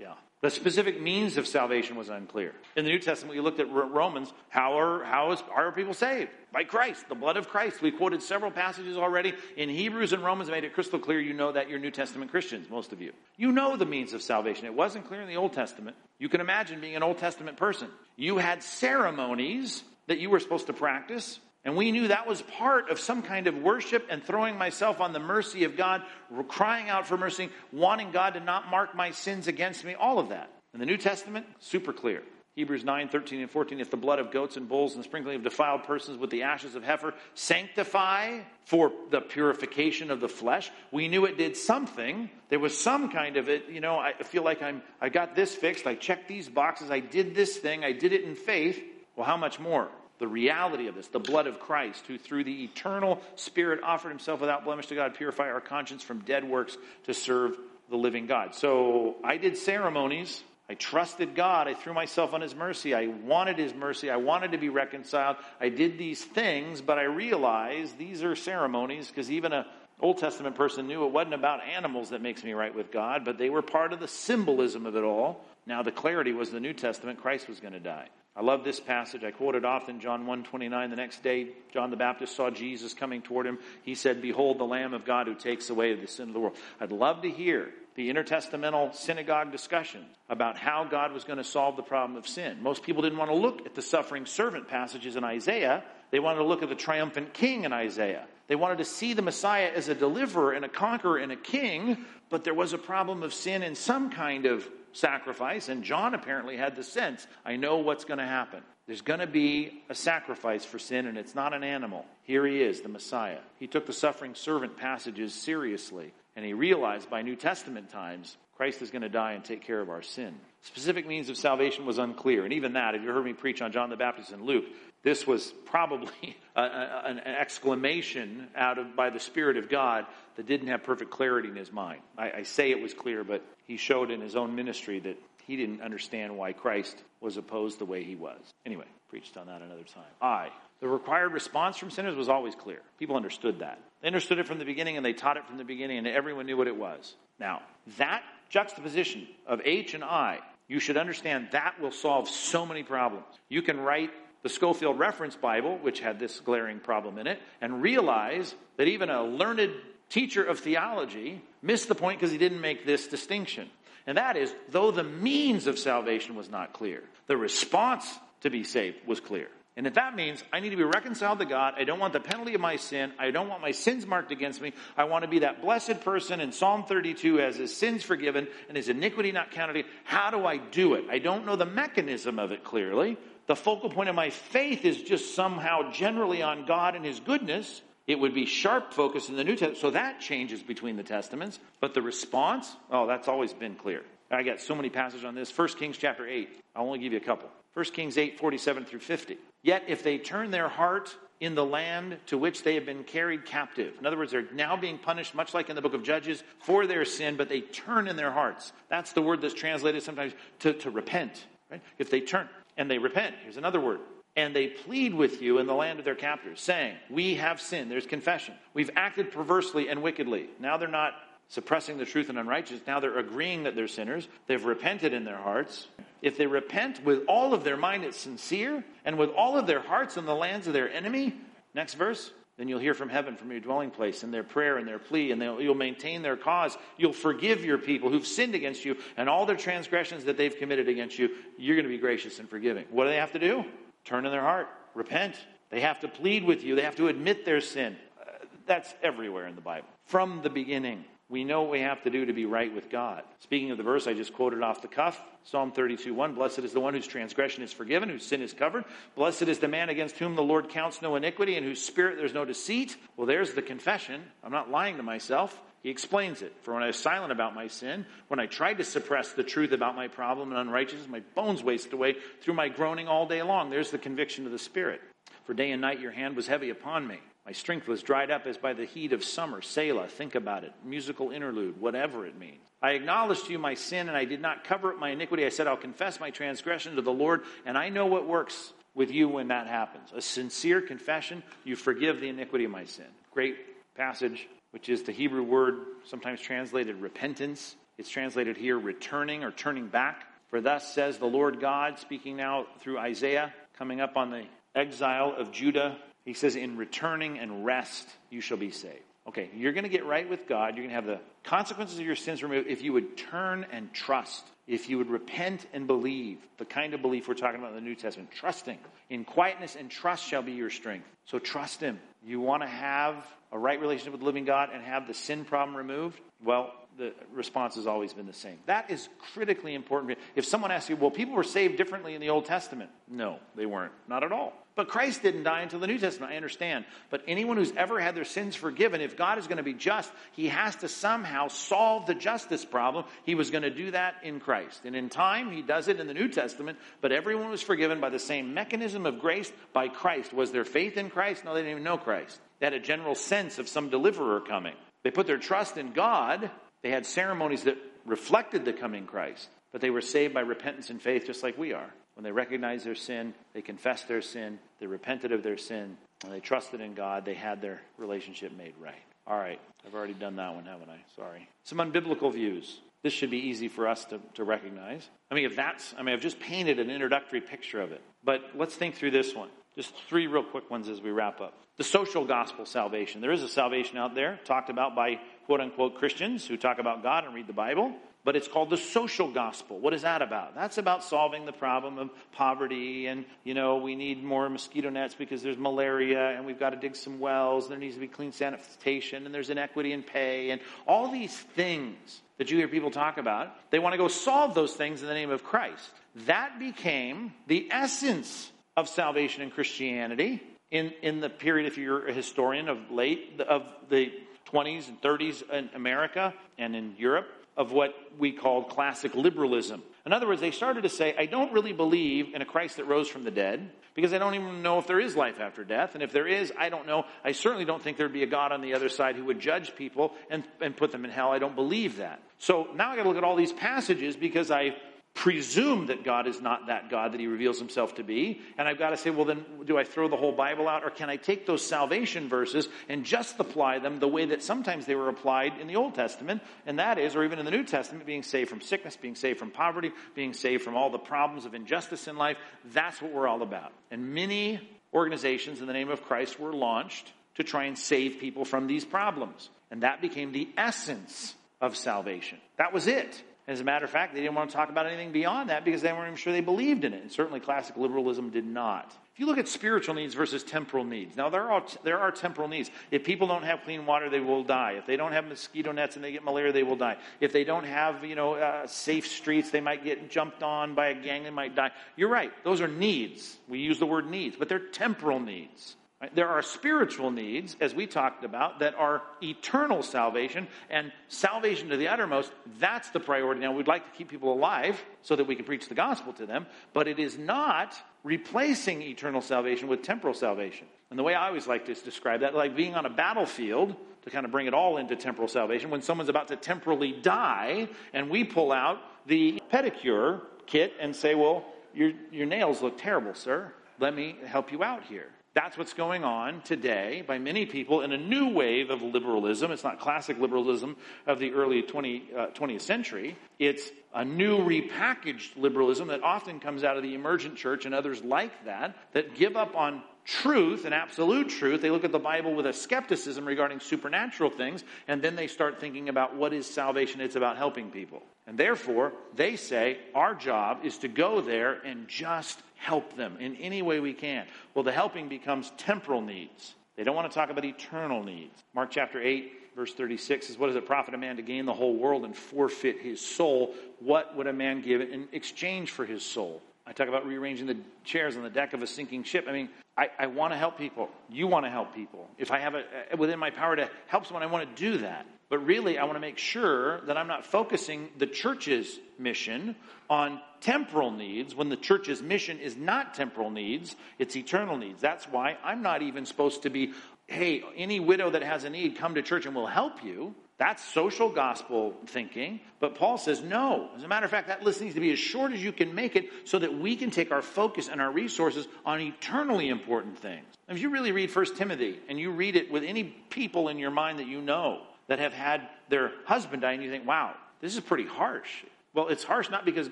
Yeah. The specific means of salvation was unclear. In the New Testament, we looked at Romans. How are, how is, are people saved? By Christ, the blood of Christ. We quoted several passages already. In Hebrews and Romans, made it crystal clear you know that you're New Testament Christians, most of you. You know the means of salvation. It wasn't clear in the Old Testament. You can imagine being an Old Testament person. You had ceremonies that you were supposed to practice. And we knew that was part of some kind of worship and throwing myself on the mercy of God, crying out for mercy, wanting God to not mark my sins against me, all of that. In the New Testament, super clear. Hebrews 9, 13, and 14. If the blood of goats and bulls and sprinkling of defiled persons with the ashes of heifer sanctify for the purification of the flesh, we knew it did something. There was some kind of it, you know, I feel like I'm, I got this fixed. I checked these boxes. I did this thing. I did it in faith. Well, how much more? The reality of this, the blood of Christ, who through the eternal Spirit offered himself without blemish to God, purify our conscience from dead works to serve the living God. So I did ceremonies. I trusted God. I threw myself on His mercy. I wanted His mercy. I wanted to be reconciled. I did these things, but I realized these are ceremonies because even a Old Testament person knew it wasn't about animals that makes me right with God, but they were part of the symbolism of it all. Now the clarity was the New Testament. Christ was going to die. I love this passage. I quote it often, John 1:29. The next day, John the Baptist saw Jesus coming toward him. He said, "Behold the Lamb of God who takes away the sin of the world." I'd love to hear the intertestamental synagogue discussion about how God was going to solve the problem of sin. Most people didn't want to look at the suffering servant passages in Isaiah. They wanted to look at the triumphant king in Isaiah. They wanted to see the Messiah as a deliverer and a conqueror and a king, but there was a problem of sin and some kind of sacrifice, and John apparently had the sense I know what's going to happen. There's going to be a sacrifice for sin, and it's not an animal. Here he is, the Messiah. He took the suffering servant passages seriously, and he realized by New Testament times Christ is going to die and take care of our sin. Specific means of salvation was unclear, and even that, if you heard me preach on John the Baptist and Luke, this was probably <laughs> a, a, an exclamation out of by the Spirit of God that didn't have perfect clarity in his mind. I, I say it was clear, but he showed in his own ministry that he didn't understand why Christ was opposed the way he was. Anyway, preached on that another time. I. The required response from sinners was always clear. People understood that. They understood it from the beginning and they taught it from the beginning and everyone knew what it was. Now, that juxtaposition of H and I, you should understand that will solve so many problems. You can write the Scofield Reference Bible, which had this glaring problem in it, and realize that even a learned teacher of theology missed the point because he didn't make this distinction. And that is, though the means of salvation was not clear, the response to be saved was clear. And if that means I need to be reconciled to God, I don't want the penalty of my sin, I don't want my sins marked against me, I want to be that blessed person in Psalm 32 as his sins forgiven and his iniquity not counted. How do I do it? I don't know the mechanism of it clearly, the focal point of my faith is just somehow generally on God and His goodness, it would be sharp focus in the New Testament. So that changes between the Testaments. But the response, oh, that's always been clear. I got so many passages on this. 1 Kings chapter 8. I'll only give you a couple. 1 Kings 8, 47 through 50. Yet if they turn their heart in the land to which they have been carried captive. In other words, they're now being punished, much like in the book of Judges, for their sin, but they turn in their hearts. That's the word that's translated sometimes to, to repent. Right? If they turn and they repent. Here's another word. And they plead with you in the land of their captors, saying, We have sinned. There's confession. We've acted perversely and wickedly. Now they're not suppressing the truth and unrighteous. Now they're agreeing that they're sinners. They've repented in their hearts. If they repent with all of their mind, it's sincere, and with all of their hearts in the lands of their enemy. Next verse then you'll hear from heaven, from your dwelling place, in their prayer and their plea, and you'll maintain their cause. You'll forgive your people who've sinned against you, and all their transgressions that they've committed against you, you're going to be gracious and forgiving. What do they have to do? Turn in their heart, repent. They have to plead with you, they have to admit their sin. Uh, that's everywhere in the Bible, from the beginning. We know what we have to do to be right with God. Speaking of the verse I just quoted off the cuff, Psalm 32 1 Blessed is the one whose transgression is forgiven, whose sin is covered. Blessed is the man against whom the Lord counts no iniquity, and whose spirit there's no deceit. Well, there's the confession. I'm not lying to myself. He explains it. For when I was silent about my sin, when I tried to suppress the truth about my problem and unrighteousness, my bones wasted away through my groaning all day long. There's the conviction of the Spirit. For day and night your hand was heavy upon me. My strength was dried up as by the heat of summer. Selah, think about it. Musical interlude, whatever it means. I acknowledged to you my sin, and I did not cover up my iniquity. I said, I'll confess my transgression to the Lord, and I know what works with you when that happens. A sincere confession, you forgive the iniquity of my sin. Great passage, which is the Hebrew word sometimes translated repentance. It's translated here returning or turning back. For thus says the Lord God, speaking now through Isaiah, coming up on the exile of Judah he says, In returning and rest, you shall be saved. Okay, you're going to get right with God. You're going to have the consequences of your sins removed if you would turn and trust, if you would repent and believe, the kind of belief we're talking about in the New Testament. Trusting. In quietness and trust shall be your strength. So trust Him. You want to have a right relationship with the living God and have the sin problem removed? Well, the response has always been the same. That is critically important. If someone asks you, well, people were saved differently in the Old Testament. No, they weren't. Not at all. But Christ didn't die until the New Testament, I understand. But anyone who's ever had their sins forgiven, if God is going to be just, he has to somehow solve the justice problem. He was going to do that in Christ. And in time, he does it in the New Testament, but everyone was forgiven by the same mechanism of grace by Christ. Was there faith in Christ? No, they didn't even know Christ. They had a general sense of some deliverer coming. They put their trust in God. They had ceremonies that reflected the coming Christ, but they were saved by repentance and faith just like we are. When they recognized their sin, they confessed their sin, they repented of their sin, and they trusted in God, they had their relationship made right. All right, I've already done that one, haven't I? Sorry. Some unbiblical views. This should be easy for us to, to recognize. I mean, if that's, I mean, I've just painted an introductory picture of it, but let's think through this one. Just three real quick ones as we wrap up. The social gospel salvation. There is a salvation out there talked about by quote unquote Christians who talk about God and read the Bible, but it's called the social gospel. What is that about? That's about solving the problem of poverty and, you know, we need more mosquito nets because there's malaria and we've got to dig some wells and there needs to be clean sanitation and there's inequity in pay and all these things that you hear people talk about. They want to go solve those things in the name of Christ. That became the essence of salvation in Christianity in, in the period, if you're a historian of late, of the 20s and 30s in America and in Europe, of what we called classic liberalism. In other words, they started to say, I don't really believe in a Christ that rose from the dead because I don't even know if there is life after death. And if there is, I don't know. I certainly don't think there'd be a God on the other side who would judge people and, and put them in hell. I don't believe that. So now I got to look at all these passages because I presume that God is not that God that he reveals himself to be. And I've got to say, well, then do I throw the whole Bible out or can I take those salvation verses and just apply them the way that sometimes they were applied in the Old Testament? And that is, or even in the New Testament, being saved from sickness, being saved from poverty, being saved from all the problems of injustice in life. That's what we're all about. And many organizations in the name of Christ were launched to try and save people from these problems. And that became the essence of salvation. That was it. As a matter of fact, they didn't want to talk about anything beyond that because they weren't even sure they believed in it. And certainly classic liberalism did not. If you look at spiritual needs versus temporal needs, now there are, there are temporal needs. If people don't have clean water, they will die. If they don't have mosquito nets and they get malaria, they will die. If they don't have, you know, uh, safe streets, they might get jumped on by a gang, they might die. You're right. Those are needs. We use the word needs, but they're temporal needs. Right? There are spiritual needs, as we talked about, that are eternal salvation and salvation to the uttermost. That's the priority. Now, we'd like to keep people alive so that we can preach the gospel to them, but it is not replacing eternal salvation with temporal salvation. And the way I always like to describe that, like being on a battlefield, to kind of bring it all into temporal salvation, when someone's about to temporally die, and we pull out the pedicure kit and say, Well, your, your nails look terrible, sir. Let me help you out here. That's what's going on today by many people in a new wave of liberalism. It's not classic liberalism of the early 20, uh, 20th century. It's a new repackaged liberalism that often comes out of the emergent church and others like that, that give up on truth and absolute truth. They look at the Bible with a skepticism regarding supernatural things, and then they start thinking about what is salvation? It's about helping people. And therefore, they say our job is to go there and just help them in any way we can. Well, the helping becomes temporal needs. They don't want to talk about eternal needs. Mark chapter 8, verse 36 is What does it profit a man to gain the whole world and forfeit his soul? What would a man give in exchange for his soul? I talk about rearranging the chairs on the deck of a sinking ship. I mean, I, I want to help people. You want to help people. If I have it within my power to help someone, I want to do that. But really, I want to make sure that I'm not focusing the church's mission on temporal needs when the church's mission is not temporal needs, it's eternal needs. That's why I'm not even supposed to be, hey, any widow that has a need, come to church and we'll help you. That's social gospel thinking. But Paul says, no. As a matter of fact, that list needs to be as short as you can make it so that we can take our focus and our resources on eternally important things. If you really read 1 Timothy and you read it with any people in your mind that you know, that have had their husband die, and you think, wow, this is pretty harsh. Well, it's harsh not because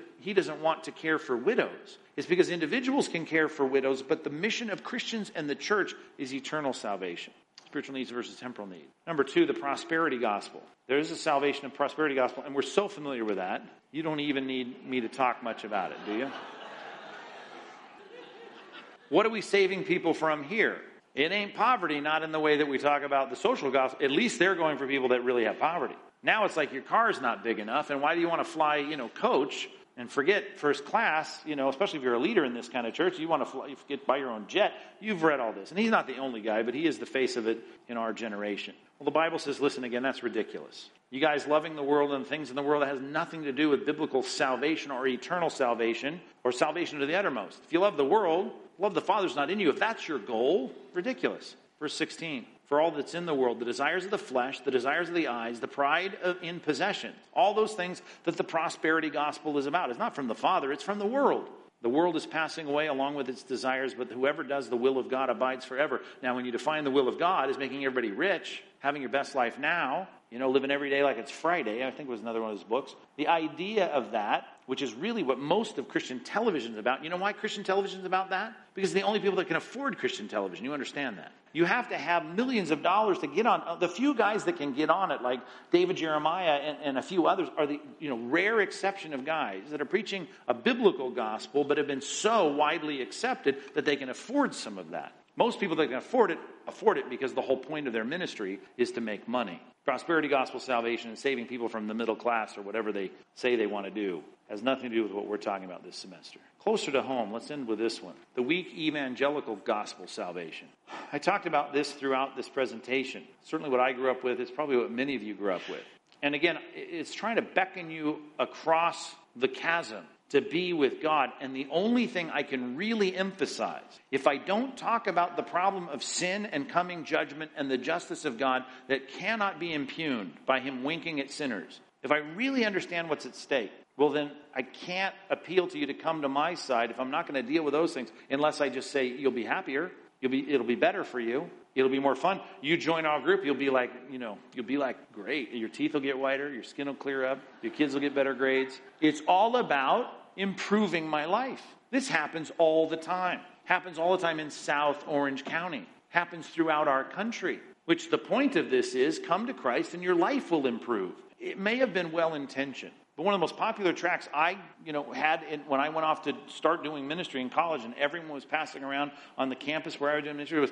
he doesn't want to care for widows. It's because individuals can care for widows, but the mission of Christians and the church is eternal salvation. Spiritual needs versus temporal needs. Number two, the prosperity gospel. There is a salvation and prosperity gospel, and we're so familiar with that, you don't even need me to talk much about it, do you? <laughs> what are we saving people from here? It ain't poverty, not in the way that we talk about the social gospel. At least they're going for people that really have poverty. Now it's like your car's not big enough, and why do you want to fly, you know, coach and forget first class, you know, especially if you're a leader in this kind of church, you want to fly, get buy your own jet. You've read all this. And he's not the only guy, but he is the face of it in our generation. Well, the Bible says, listen again, that's ridiculous. You guys loving the world and things in the world that has nothing to do with biblical salvation or eternal salvation or salvation to the uttermost. If you love the world, love the Father's not in you. If that's your goal, ridiculous. Verse 16 for all that's in the world the desires of the flesh, the desires of the eyes, the pride of, in possession, all those things that the prosperity gospel is about. It's not from the Father, it's from the world. The world is passing away along with its desires, but whoever does the will of God abides forever. Now, when you define the will of God as making everybody rich, having your best life now, you know, living every day like it's Friday, I think was another one of his books. The idea of that, which is really what most of Christian television is about. You know why Christian television is about that? Because the only people that can afford Christian television. You understand that. You have to have millions of dollars to get on. Uh, the few guys that can get on it, like David Jeremiah and, and a few others, are the you know rare exception of guys that are preaching a biblical gospel, but have been so widely accepted that they can afford some of that. Most people that can afford it afford it because the whole point of their ministry is to make money. Prosperity gospel salvation and saving people from the middle class or whatever they say they want to do has nothing to do with what we're talking about this semester. Closer to home, let's end with this one the weak evangelical gospel salvation. I talked about this throughout this presentation. Certainly, what I grew up with is probably what many of you grew up with. And again, it's trying to beckon you across the chasm to be with God. And the only thing I can really emphasize, if I don't talk about the problem of sin and coming judgment and the justice of God that cannot be impugned by Him winking at sinners, if I really understand what's at stake, well, then I can't appeal to you to come to my side if I'm not going to deal with those things unless I just say, you'll be happier. You'll be, it'll be better for you. It'll be more fun. You join our group, you'll be like, you know, you'll be like, great. Your teeth will get whiter, your skin will clear up, your kids will get better grades. It's all about improving my life. This happens all the time. Happens all the time in South Orange County. Happens throughout our country. Which the point of this is come to Christ and your life will improve. It may have been well intentioned. But one of the most popular tracks I, you know, had in, when I went off to start doing ministry in college, and everyone was passing around on the campus where I was doing ministry, was,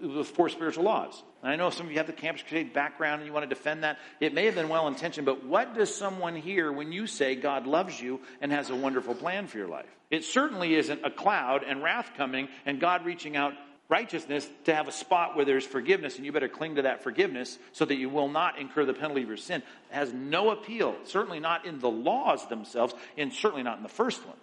was four spiritual laws. And I know some of you have the campus crusade background and you want to defend that. It may have been well intentioned, but what does someone hear when you say God loves you and has a wonderful plan for your life? It certainly isn't a cloud and wrath coming and God reaching out righteousness to have a spot where there's forgiveness, and you better cling to that forgiveness so that you will not incur the penalty of your sin. It has no appeal, certainly not in the laws themselves, and certainly not in the first one.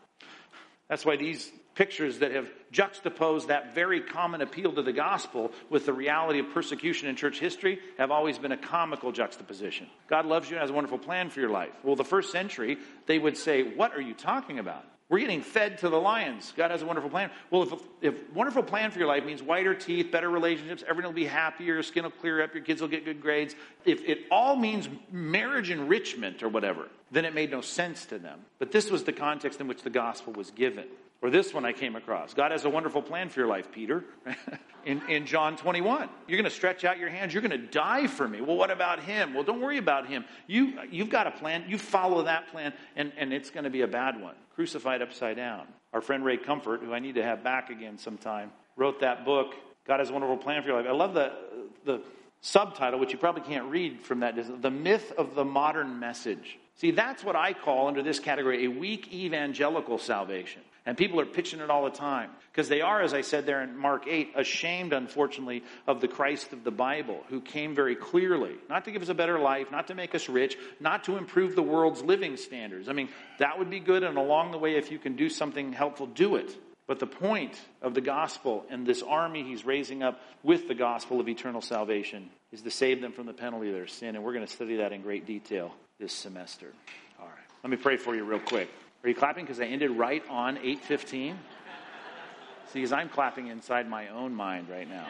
That's why these pictures that have juxtaposed that very common appeal to the gospel with the reality of persecution in church history have always been a comical juxtaposition. God loves you and has a wonderful plan for your life. Well, the first century, they would say, What are you talking about? We're getting fed to the lions. God has a wonderful plan. Well, if, if wonderful plan for your life means whiter teeth, better relationships, everyone will be happier, your skin will clear up, your kids will get good grades. If it all means marriage enrichment or whatever, then it made no sense to them. But this was the context in which the gospel was given. Or this one I came across. God has a wonderful plan for your life, Peter. <laughs> in, in John 21. You're going to stretch out your hands. You're going to die for me. Well, what about him? Well, don't worry about him. You, you've got a plan. You follow that plan, and, and it's going to be a bad one. Crucified upside down. Our friend Ray Comfort, who I need to have back again sometime, wrote that book, God has a wonderful plan for your life. I love the, the subtitle, which you probably can't read from that, The Myth of the Modern Message. See, that's what I call under this category a weak evangelical salvation. And people are pitching it all the time because they are, as I said there in Mark 8, ashamed, unfortunately, of the Christ of the Bible who came very clearly, not to give us a better life, not to make us rich, not to improve the world's living standards. I mean, that would be good, and along the way, if you can do something helpful, do it. But the point of the gospel and this army he's raising up with the gospel of eternal salvation is to save them from the penalty of their sin. And we're going to study that in great detail this semester. All right. Let me pray for you real quick. Are you clapping because I ended right on 8:15? See, because I'm clapping inside my own mind right now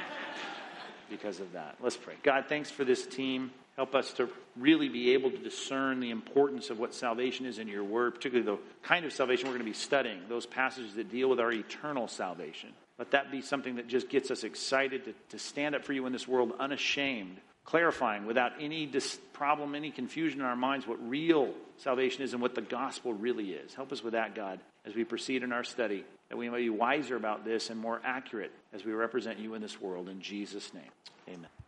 because of that. Let's pray. God, thanks for this team. Help us to really be able to discern the importance of what salvation is in your word, particularly the kind of salvation we're going to be studying, those passages that deal with our eternal salvation. Let that be something that just gets us excited to, to stand up for you in this world unashamed clarifying without any dis- problem, any confusion in our minds what real salvation is and what the gospel really is. Help us with that, God, as we proceed in our study, that we may be wiser about this and more accurate as we represent you in this world. In Jesus' name, amen.